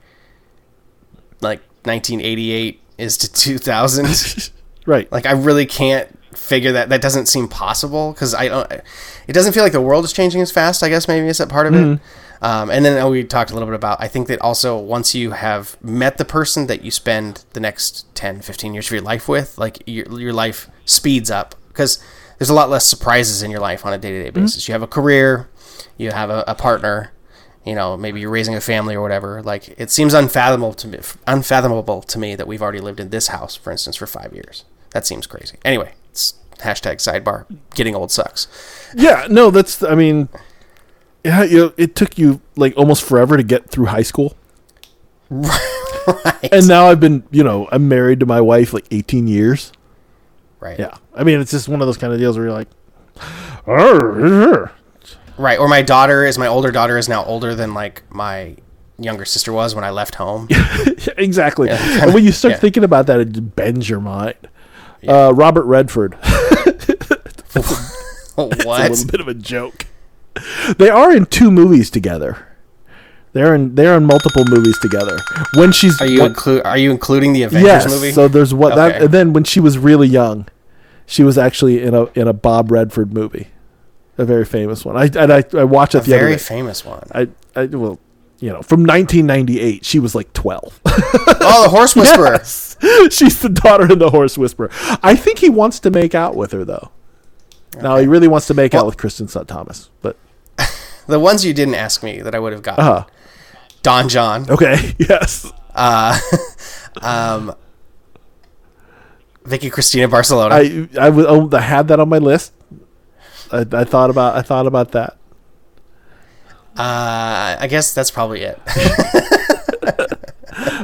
like 1988 is to 2000. *laughs* right. like I really can't figure that. That doesn't seem possible because I don't. It doesn't feel like the world is changing as fast. I guess maybe is that part of it. Um, and then we talked a little bit about. I think that also once you have met the person that you spend the next 10, 15 years of your life with, like your your life speeds up because there's a lot less surprises in your life on a day to day basis. You have a career, you have a, a partner. You know, maybe you're raising a family or whatever. Like, it seems unfathomable to me, unfathomable to me that we've already lived in this house, for instance, for five years. That seems crazy. Anyway, it's hashtag sidebar. Getting old sucks. Yeah, no, that's I mean yeah, you know, it took you like almost forever to get through high school. *laughs* right. And now I've been, you know, I'm married to my wife like 18 years. right. Yeah. I mean, it's just one of those kind of deals where you're like "Arr, Right. Or my daughter is my older daughter is now older than like my younger sister was when I left home. *laughs* exactly. And when you start Yeah. thinking about that, it just bends your mind. Uh, Robert Redford. *laughs* It's a little bit of a joke. They are in two movies together. They're in they're in multiple movies together. When she's Are you when- inclu- Are you including the Avengers yes, movie? so there's what that and then when she was really young, she was actually in a in a Bob Redford movie, a very famous one. I and I, I watched it a the other very famous one. I I well, you know, from 1998, she was like 12. oh, the Horse *laughs* Whisperer. Yes. She's the daughter of the horse whisperer. I think he wants to make out with her though. Now he really wants to make out with Kristen Thomas, but The ones you didn't ask me that I would have gotten. uh Don Jon. okay, *laughs* yes. *laughs* Um, Vicky Cristina Barcelona. I oh, I had that on my list. I, I thought about I thought about that. uh, I guess that's probably it. *laughs*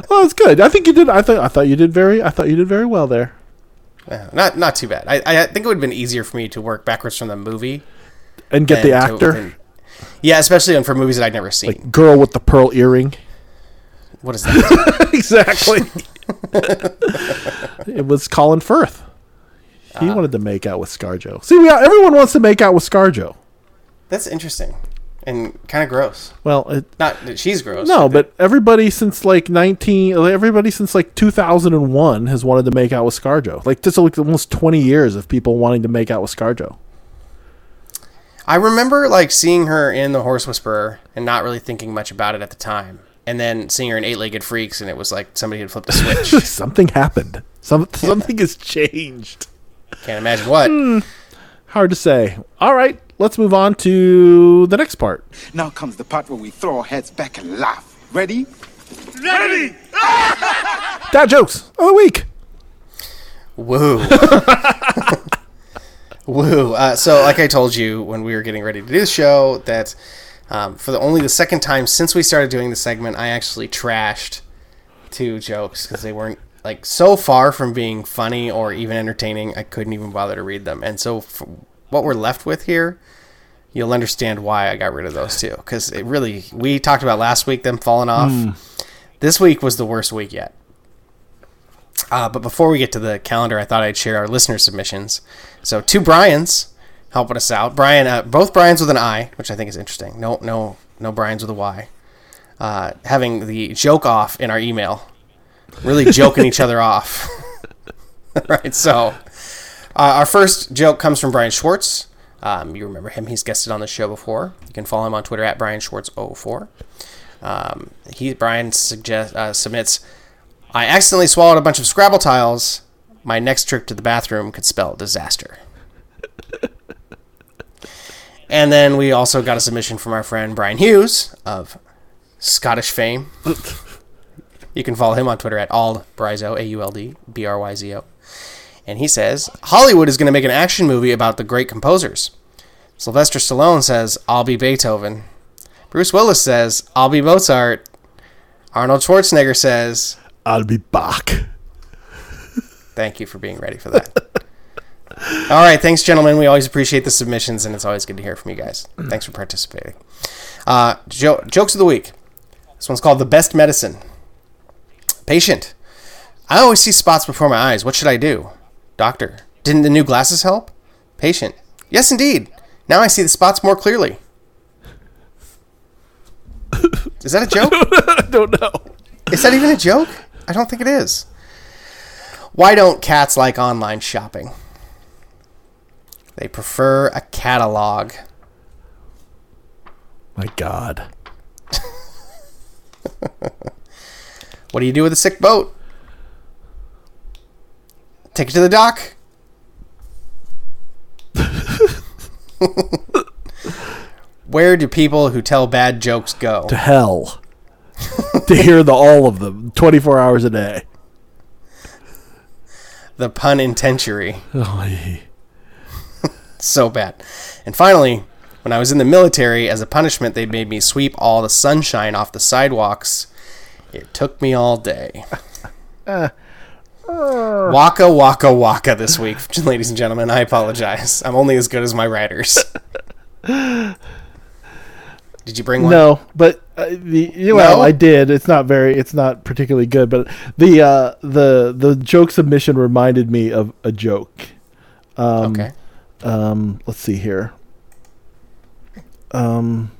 Well, it's good. I think you did. I thought I thought you did very. I thought you did very well there. Yeah, not not too bad. I, I think it would have been easier for me to work backwards from the movie. And get the than to- actor, than- yeah, especially for movies that I'd never seen. Like girl with the pearl earring. what is that? *laughs* exactly. *laughs* it was Colin Firth. He Ah. wanted to make out with ScarJo. See, we, everyone wants to make out with ScarJo. That's interesting and kind of gross. Well, it, Not that she's gross. no, but everybody since like nineteen, everybody since like two thousand and one has wanted to make out with ScarJo. Like this, like almost twenty years of people wanting to make out with ScarJo. I remember like seeing her in The Horse Whisperer and not really thinking much about it at the time. And then seeing her in Eight Legged Freaks, and it was like somebody had flipped a switch. *laughs* something happened. Some *laughs* something has changed. Can't imagine what. Hmm. Hard to say. All right, let's move on to the next part. Now comes the part where we throw our heads back and laugh. Ready? Ready! Dad jokes of the week. Woo. *laughs* Woo. Uh, so, like I told you when we were getting ready to do the show, that um, for the only the second time since we started doing the segment, I actually trashed two jokes because they weren't like so far from being funny or even entertaining. I couldn't even bother to read them. And so, what we're left with here, you'll understand why I got rid of those two because it really we talked about last week them falling off. This week was the worst week yet. Uh, but before we get to the calendar, I thought I'd share our listener submissions. So two Brian's helping us out. Brian, uh, both Brian's with an I, which I think is interesting. No, no, no Brian's with a Y. Uh, having the joke off in our email, really joking each other off. *laughs* right. So uh, our first joke comes from Brian Schwartz. Um, you remember him; he's guested on the show before. You can follow him on Twitter at Brian Schwartz04. Um, he Brian suggest, uh, submits. I accidentally swallowed a bunch of Scrabble tiles. My next trip to the bathroom could spell disaster. and then we also got a submission from our friend Brian Hughes of Scottish fame. you can follow him on Twitter at auldbryzo, A U L D B R Y Z O. And he says Hollywood is going to make an action movie about the great composers. Sylvester Stallone says, I'll be Beethoven. Bruce Willis says, I'll be Mozart. Arnold Schwarzenegger says, I'll be back. Thank you for being ready for that. *laughs* All right, thanks, gentlemen. We always appreciate the submissions, and it's always good to hear from you guys. Thanks for participating. Uh, jo- jokes of the week. This one's called "The Best Medicine." Patient. I always see spots before my eyes. What should I do? Doctor. Didn't the new glasses help? Patient. Yes, indeed. Now I see the spots more clearly. Is that a joke? *laughs* I don't know. Is that even a joke? I don't think it is. Why don't cats like online shopping? They prefer a catalog. My God. *laughs* What do you do with a sick boat? Take it to the dock. *laughs* Where do people who tell bad jokes go? To hell. *laughs* to hear the all of them, 24 hours a day. The penitentiary. Oh, yeah. so bad. And finally, when I was in the military, as a punishment, they made me sweep all the sunshine off the sidewalks. It took me all day. Uh, uh. waka waka waka this week, *laughs* ladies and gentlemen. I apologize. I'm only as good as my writers. *laughs* Did you bring one? No, but uh, the you know No? I did. It's not very. It's not particularly good. But the uh, the the joke submission reminded me of a joke. okay. Um, let's see here. Um,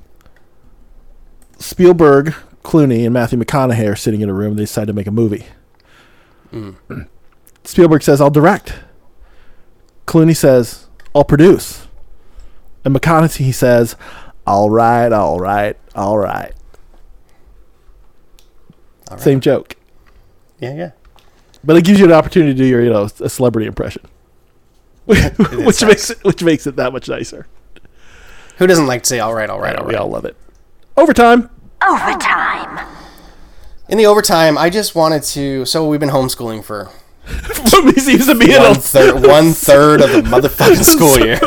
Spielberg, Clooney, and Matthew McConaughey are sitting in a room. They decide to make a movie. *clears throat* Spielberg says, "I'll direct." Clooney says, "I'll produce," and McConaughey says, "All right, all right, all right." All right. Same joke, Yeah, yeah. but it gives you an opportunity to do your, you know, a celebrity impression, *laughs* *laughs* which is makes it which makes it that much nicer. Who doesn't like to say all right, all right, all We all love it. Overtime. Overtime. In the overtime, I just wanted to. So we've been homeschooling for *laughs* he seems to be in one a one third of the motherfucking school year.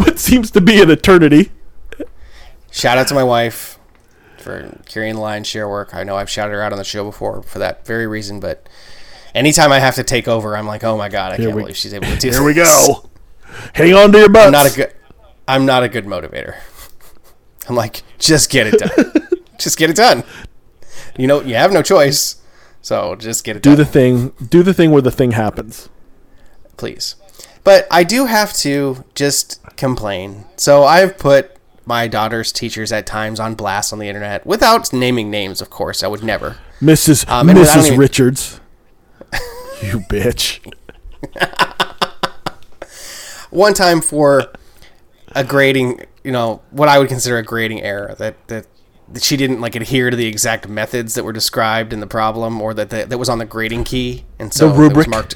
what seems to be an eternity. Shout out to my wife for carrying the lion's share work. I know I've shouted her out on the show before for that very reason, but anytime I have to take over, I'm like, oh my god, I can't we- believe she's able to do something. Here we go. Hang on to your butt. I'm not a good. I'm not a good motivator. *laughs* I'm like, just get it done. *laughs* just get it done. You know, you have no choice, so just get it do done. the thing. Do the thing where the thing happens. please. But I do have to just complain. So I've put my daughter's teachers at times on blast on the internet without naming names, of course. I would never. Mrs. Um, Mrs. even- Richards. *laughs* you bitch. *laughs* One time for a grading, you know, what I would consider a grading error that that, that she didn't like adhere to the exact methods that were described in the problem, or that the, that was on the grading key, and so The it rubric? was marked.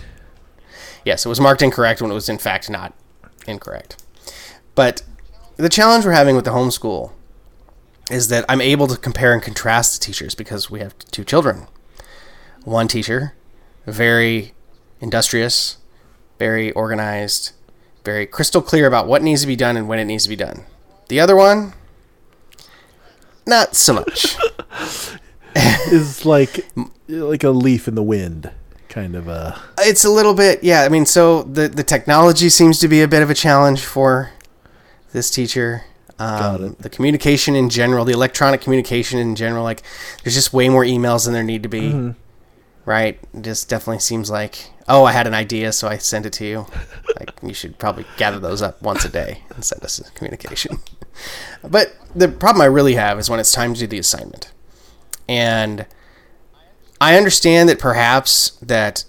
Yes, it was marked incorrect when it was in fact not incorrect. But the challenge we're having with the homeschool is that I'm able to compare and contrast the teachers because we have two children. One teacher, very industrious, very organized, very crystal clear about what needs to be done and when it needs to be done. The other one, not so much. *laughs* Is like like a leaf in the wind, kind of a it's a little bit, yeah. I mean, so the the technology seems to be a bit of a challenge for this teacher. Um, the communication in general, the electronic communication in general, like there's just way more emails than there need to be. Right? It just definitely seems like, oh, I had an idea, so I sent it to you. *laughs* like you should probably gather those up once a day and send us a communication. *laughs* but the problem I really have is when it's time to do the assignment. And I understand that perhaps that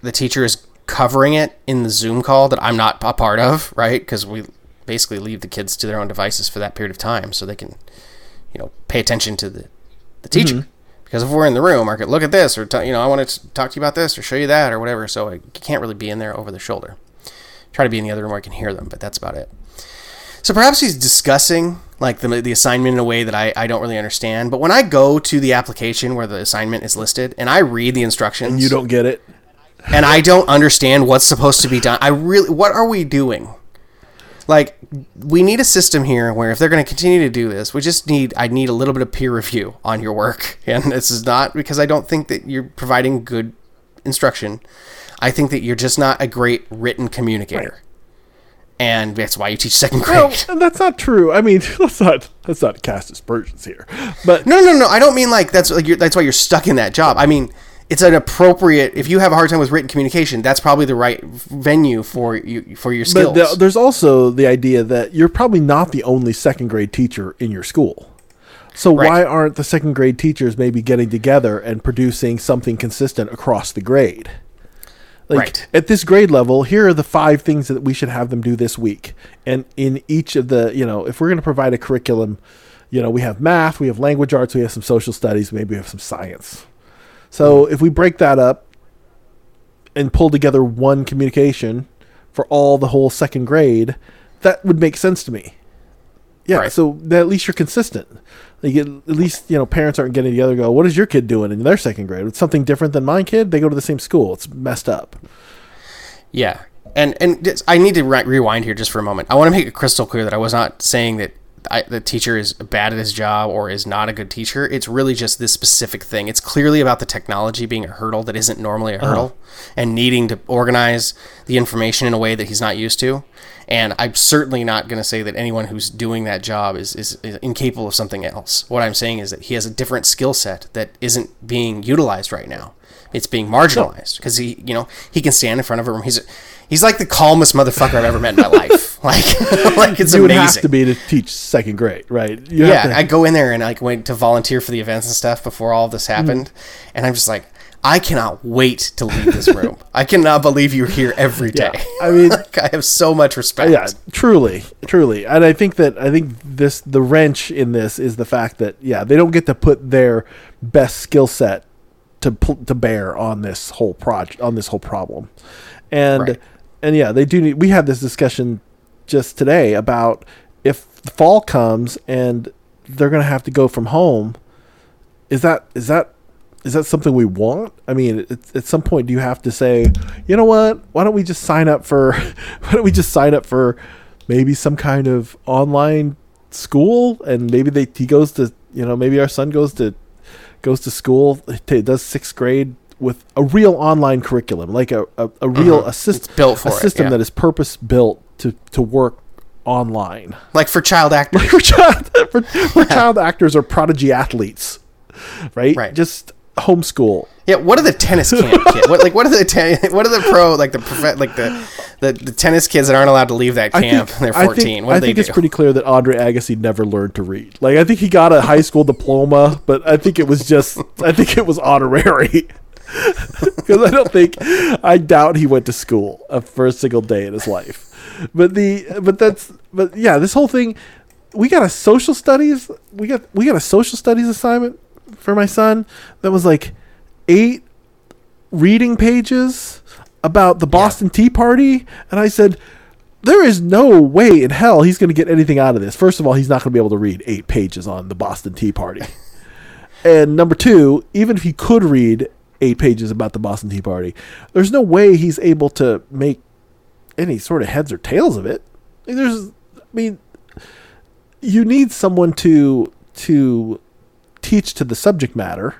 the teacher is covering it in the Zoom call that I'm not a part of, right? Because we basically leave the kids to their own devices for that period of time so they can, you know, pay attention to the, the mm-hmm. teacher. Because if we're in the room, I could look at this or, t- you know, I want to talk to you about this or show you that or whatever. So I can't really be in there over the shoulder. Try to be in the other room where I can hear them, but that's about it. So perhaps he's discussing like the, the assignment in a way that I, I don't really understand. But when I go to the application where the assignment is listed and I read the instructions, you don't get it. and I don't understand what's supposed to be done. I really, what are we doing? Like, we need a system here where if they're going to continue to do this, we just need, I need a little bit of peer review on your work. *laughs* And this is not because I don't think that you're providing good instruction. I think that you're just not a great written communicator. And that's why you teach second grade. and that's not true. I mean, *laughs* let's not let's not cast aspersions here. But No, no, no. I don't mean like that's like you're, that's why you're stuck in that job. I mean, it's an appropriate. If you have a hard time with written communication, that's probably the right venue for you for your skills. But the, there's also the idea that you're probably not the only second grade teacher in your school. So Right. why aren't the second grade teachers maybe getting together and producing something consistent across the grade? Like Right. at this grade level, here are the five things that we should have them do this week. And in each of the, you know, if we're going to provide a curriculum, you know, we have math, we have language arts, we have some social studies, maybe we have some science. So if we break that up and pull together one communication for all the whole second grade, that would make sense to me. Yeah, Right. so that at least you're consistent. Like at least you know parents aren't getting together. Go, what is your kid doing in their second grade? It's something different than my kid. They go to the same school. It's messed up. Yeah, and and just- I need to re- rewind here just for a moment. I want to make it crystal clear that I was not saying that I, the teacher is bad at his job or is not a good teacher. It's really just this specific thing. It's clearly about the technology being a hurdle that isn't normally a uh-huh. hurdle, and needing to organize the information in a way that he's not used to. And I'm certainly not going to say that anyone who's doing that job is, is, is incapable of something else. What I'm saying is that he has a different skill set that isn't being utilized right now. It's being marginalized because he, you know, he can stand in front of a room. He's he's like the calmest motherfucker I've ever met in my life. *laughs* Like, *laughs* like it's you amazing. have to be to teach second grade, right? You yeah, have to- I go in there and like went to volunteer for the events and stuff before all this happened, Mm-hmm. and I'm just like, I cannot wait to leave this *laughs* room. I cannot believe you're here every day. Yeah, I mean- like, I have so much respect. yeah, truly, truly, and I think that I think this the wrench in this is the fact that yeah they don't get to put their best skill set to to bear on this whole project on this whole problem, and Right. And yeah they do need. We had this discussion just today about if the fall comes and they're gonna have to go from home. Is that is that is that something we want? I mean, at, some point, do you have to say, you know what? Why don't we just sign up for? *laughs* Why don't we just sign up for maybe some kind of online school? And maybe they he goes to you know maybe our son goes to goes to school does sixth grade with a real online curriculum, like a a, a real a, syst- Mm-hmm. built for a it, system yeah. that is purpose built to to work online Like for child *laughs* actors. for child for, for *laughs* child actors or prodigy athletes, right? Right. Just homeschool. Yeah, what are the tennis *laughs* camp kids? What like what are the ten, what are the pro like the prof- like the, the the tennis kids that aren't allowed to leave that camp? They're I fourteen. think, what do I they think do? it's pretty clear that Andre Agassi never learned to read. Like I think he got a high school diploma, but I think it was just I think it was honorary. *laughs* Because I don't think I doubt he went to school uh, a first single day in his life. But the but that's but yeah, this whole thing we got a social studies we got we got a social studies assignment for my son that was like eight reading pages about the Boston Tea Party, and I said, "There is no way in hell he's going to get anything out of this." First of all, he's not going to be able to read eight pages on the Boston Tea Party, *laughs* and number two, even if he could read eight pages about the Boston Tea Party, there's no way he's able to make any sort of heads or tails of it. There's, I mean, you need someone to to teach to the subject matter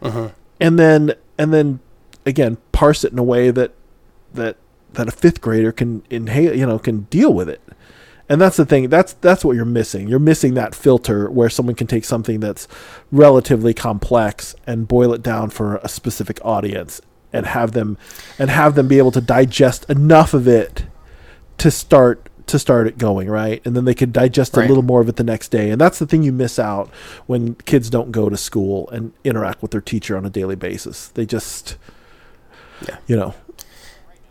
uh-huh. and then and then again parse it in a way that that that a fifth grader can inhale you know can deal with it and that's the thing that's that's what you're missing you're missing that filter where someone can take something that's relatively complex and boil it down for a specific audience and have them and have them be able to digest enough of it to start to start it going right and then they could digest Right. a little more of it the next day and that's the thing you miss out when kids don't go to school and interact with their teacher on a daily basis they just Yeah. you know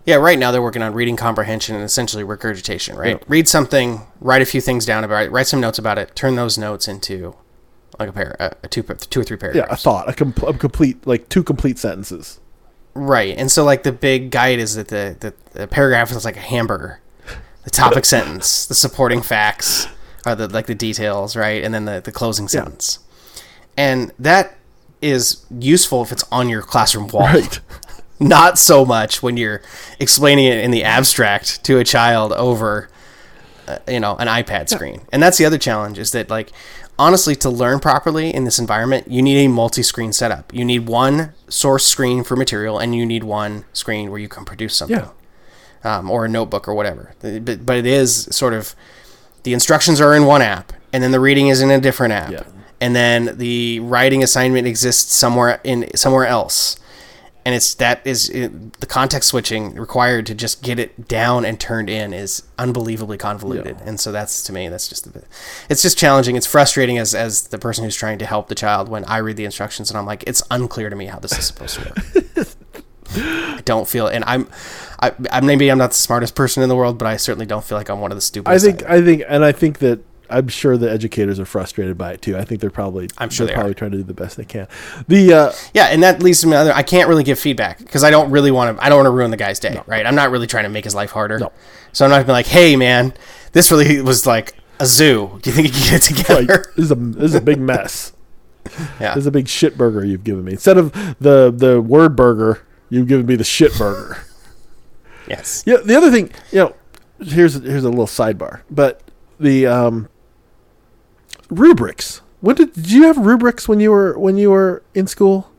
Yeah, right now they're working on reading comprehension and essentially regurgitation, right? Yeah. Read something, write a few things down about it, write some notes about it, turn those notes into like a pair, a, a two, two or three paragraphs. yeah a thought a, com- a complete like two complete sentences Right, and so like the big guide is that the, the, the paragraph is like a hamburger. The topic *laughs* sentence, the supporting facts, are the like the details, right, and then the the closing sentence, and that is useful if it's on your classroom wall. right not so much when you're explaining it in the abstract to a child over uh, you know an ipad screen and that's the other challenge is that like honestly, to learn properly in this environment, you need a multi-screen setup. You need one source screen for material, and you need one screen where you can produce something, Yeah. um, or a notebook or whatever. But, but it is sort of the instructions are in one app, and then the reading is in a different app, Yeah. and then the writing assignment exists somewhere in somewhere else. And it's that is it, the context switching required to just get it down and turned in is unbelievably convoluted. And so that's to me that's just bit, it's just challenging. It's frustrating as as the person who's trying to help the child when I read the instructions and I'm like it's unclear to me how this is supposed to work. *laughs* I don't feel and I'm I, I maybe I'm not the smartest person in the world, but I certainly don't feel like I'm one of the stupidest. I think I think and I think that I'm sure the educators are frustrated by it too. I think they're probably I'm sure they're they probably are. trying to do the best they can. The uh, Yeah, and that leads to me. Other, I can't really give feedback because I don't really want to. I don't want to ruin the guy's day, right? I'm not really trying to make his life harder. No. So I'm not gonna be like, "Hey, man, this really was like a zoo. Do you think you can get it like together?" this is a this is a big mess. *laughs* yeah, This is a big shit burger you've given me. Instead of the the word burger, you've given me the shit burger. yes, Yeah, the other thing, you know, here's here's a little sidebar, but the um, rubrics. When did, did you have rubrics when you were when you were in school?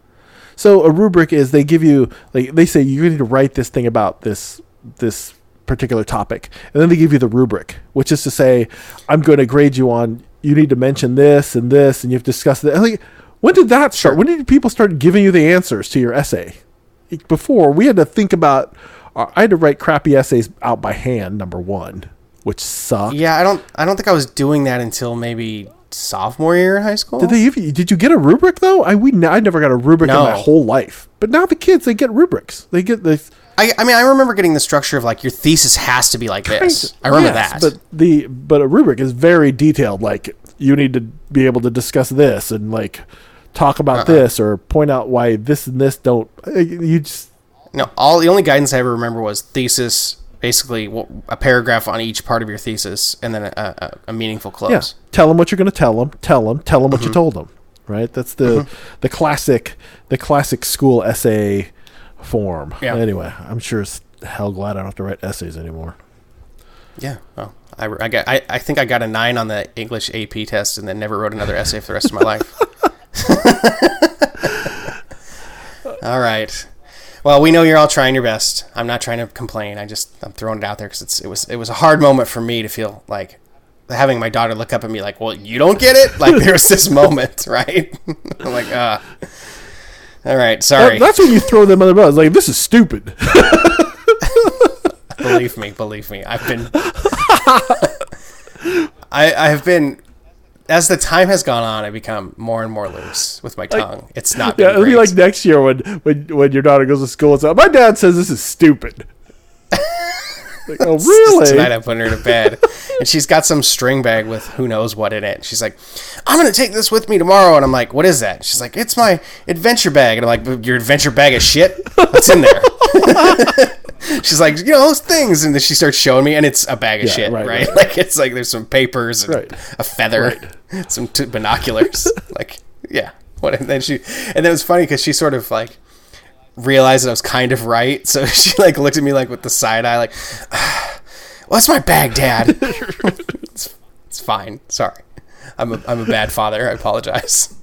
So a rubric is they give you like they say you need to write this thing about this this particular topic, and then they give you the rubric, which is to say, I'm going to grade you on. You need to mention this and this, and you've discussed that. Like, when did that start? When did people start giving you the answers to your essay? before we had to think about uh, i had to write crappy essays out by hand number one which sucked yeah. I don't. I don't think I was doing that until maybe sophomore year in high school. did they you, did you get a rubric though i we i never got a rubric in my whole life but now the kids they get rubrics they get the I, I mean, I remember getting the structure of like your thesis has to be like this. I remember Yes, that. but the but a rubric is very detailed like you need to be able to discuss this and like talk about Uh-uh. this or point out why this and this don't you just No, all the only guidance I ever remember was thesis, basically a paragraph on each part of your thesis, and then a, a, a meaningful close. Yeah. Tell them what you're going to tell them. Tell them. Tell them what Mm-hmm. you told them. Right. That's the the classic the classic school essay form. Yeah. Anyway, I'm sure it's hell glad I don't have to write essays anymore. Yeah. Well, I, I got I, I think I got a nine on the English AP test, and then never wrote another essay for the rest of my life. *laughs* *laughs* all right. Well, we know you're all trying your best. I'm not trying to complain. I just I'm throwing it out there because it's it was it was a hard moment for me to feel like having my daughter look up at me like, "Well, you don't get it." Like there was this moment, *laughs* right? *laughs* I'm like, uh All right, sorry. That- that's when you throw them under the bus. Like this is stupid. *laughs* believe me, believe me. I've been I I have been as the time has gone on, I become more and more loose with my tongue. It's not yeah, it'll be like next year when when when your daughter goes to school and says, "My dad says this is stupid." *laughs* like, oh really? Tonight I'm putting her to bed, and she's got some string bag with who knows what in it. She's like, "I'm gonna take this with me tomorrow," and I'm like, "What is that?" She's like, "It's my adventure bag," and I'm like, "Your adventure bag of shit? What's in there?" *laughs* she's like, "You know those things," and then she starts showing me, and it's a bag of Yeah, shit, right, right, right. *laughs* Like it's like there's some papers, and Right. a feather, *laughs* some t- binoculars, *laughs* like yeah. What? And then she, and then it was funny because she sort of like realized that I was kind of right. So *laughs* she like looked at me like with the side eye, like, *sighs* "What's my bag, Dad?" it's, it's fine. Sorry, I'm a, I'm a bad father. I apologize.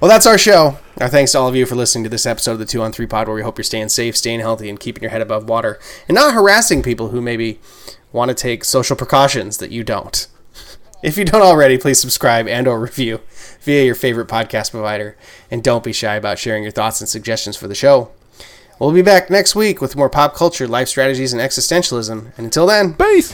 Well, that's our show. Our thanks to all of you for listening to this episode of the Two on Three Pod, where we hope you're staying safe, staying healthy, and keeping your head above water, and not harassing people who maybe want to take social precautions that you don't. If you don't already, please subscribe and or review via your favorite podcast provider, and don't be shy about sharing your thoughts and suggestions for the show. We'll be back next week with more pop culture, life strategies, and existentialism. And until then, Base.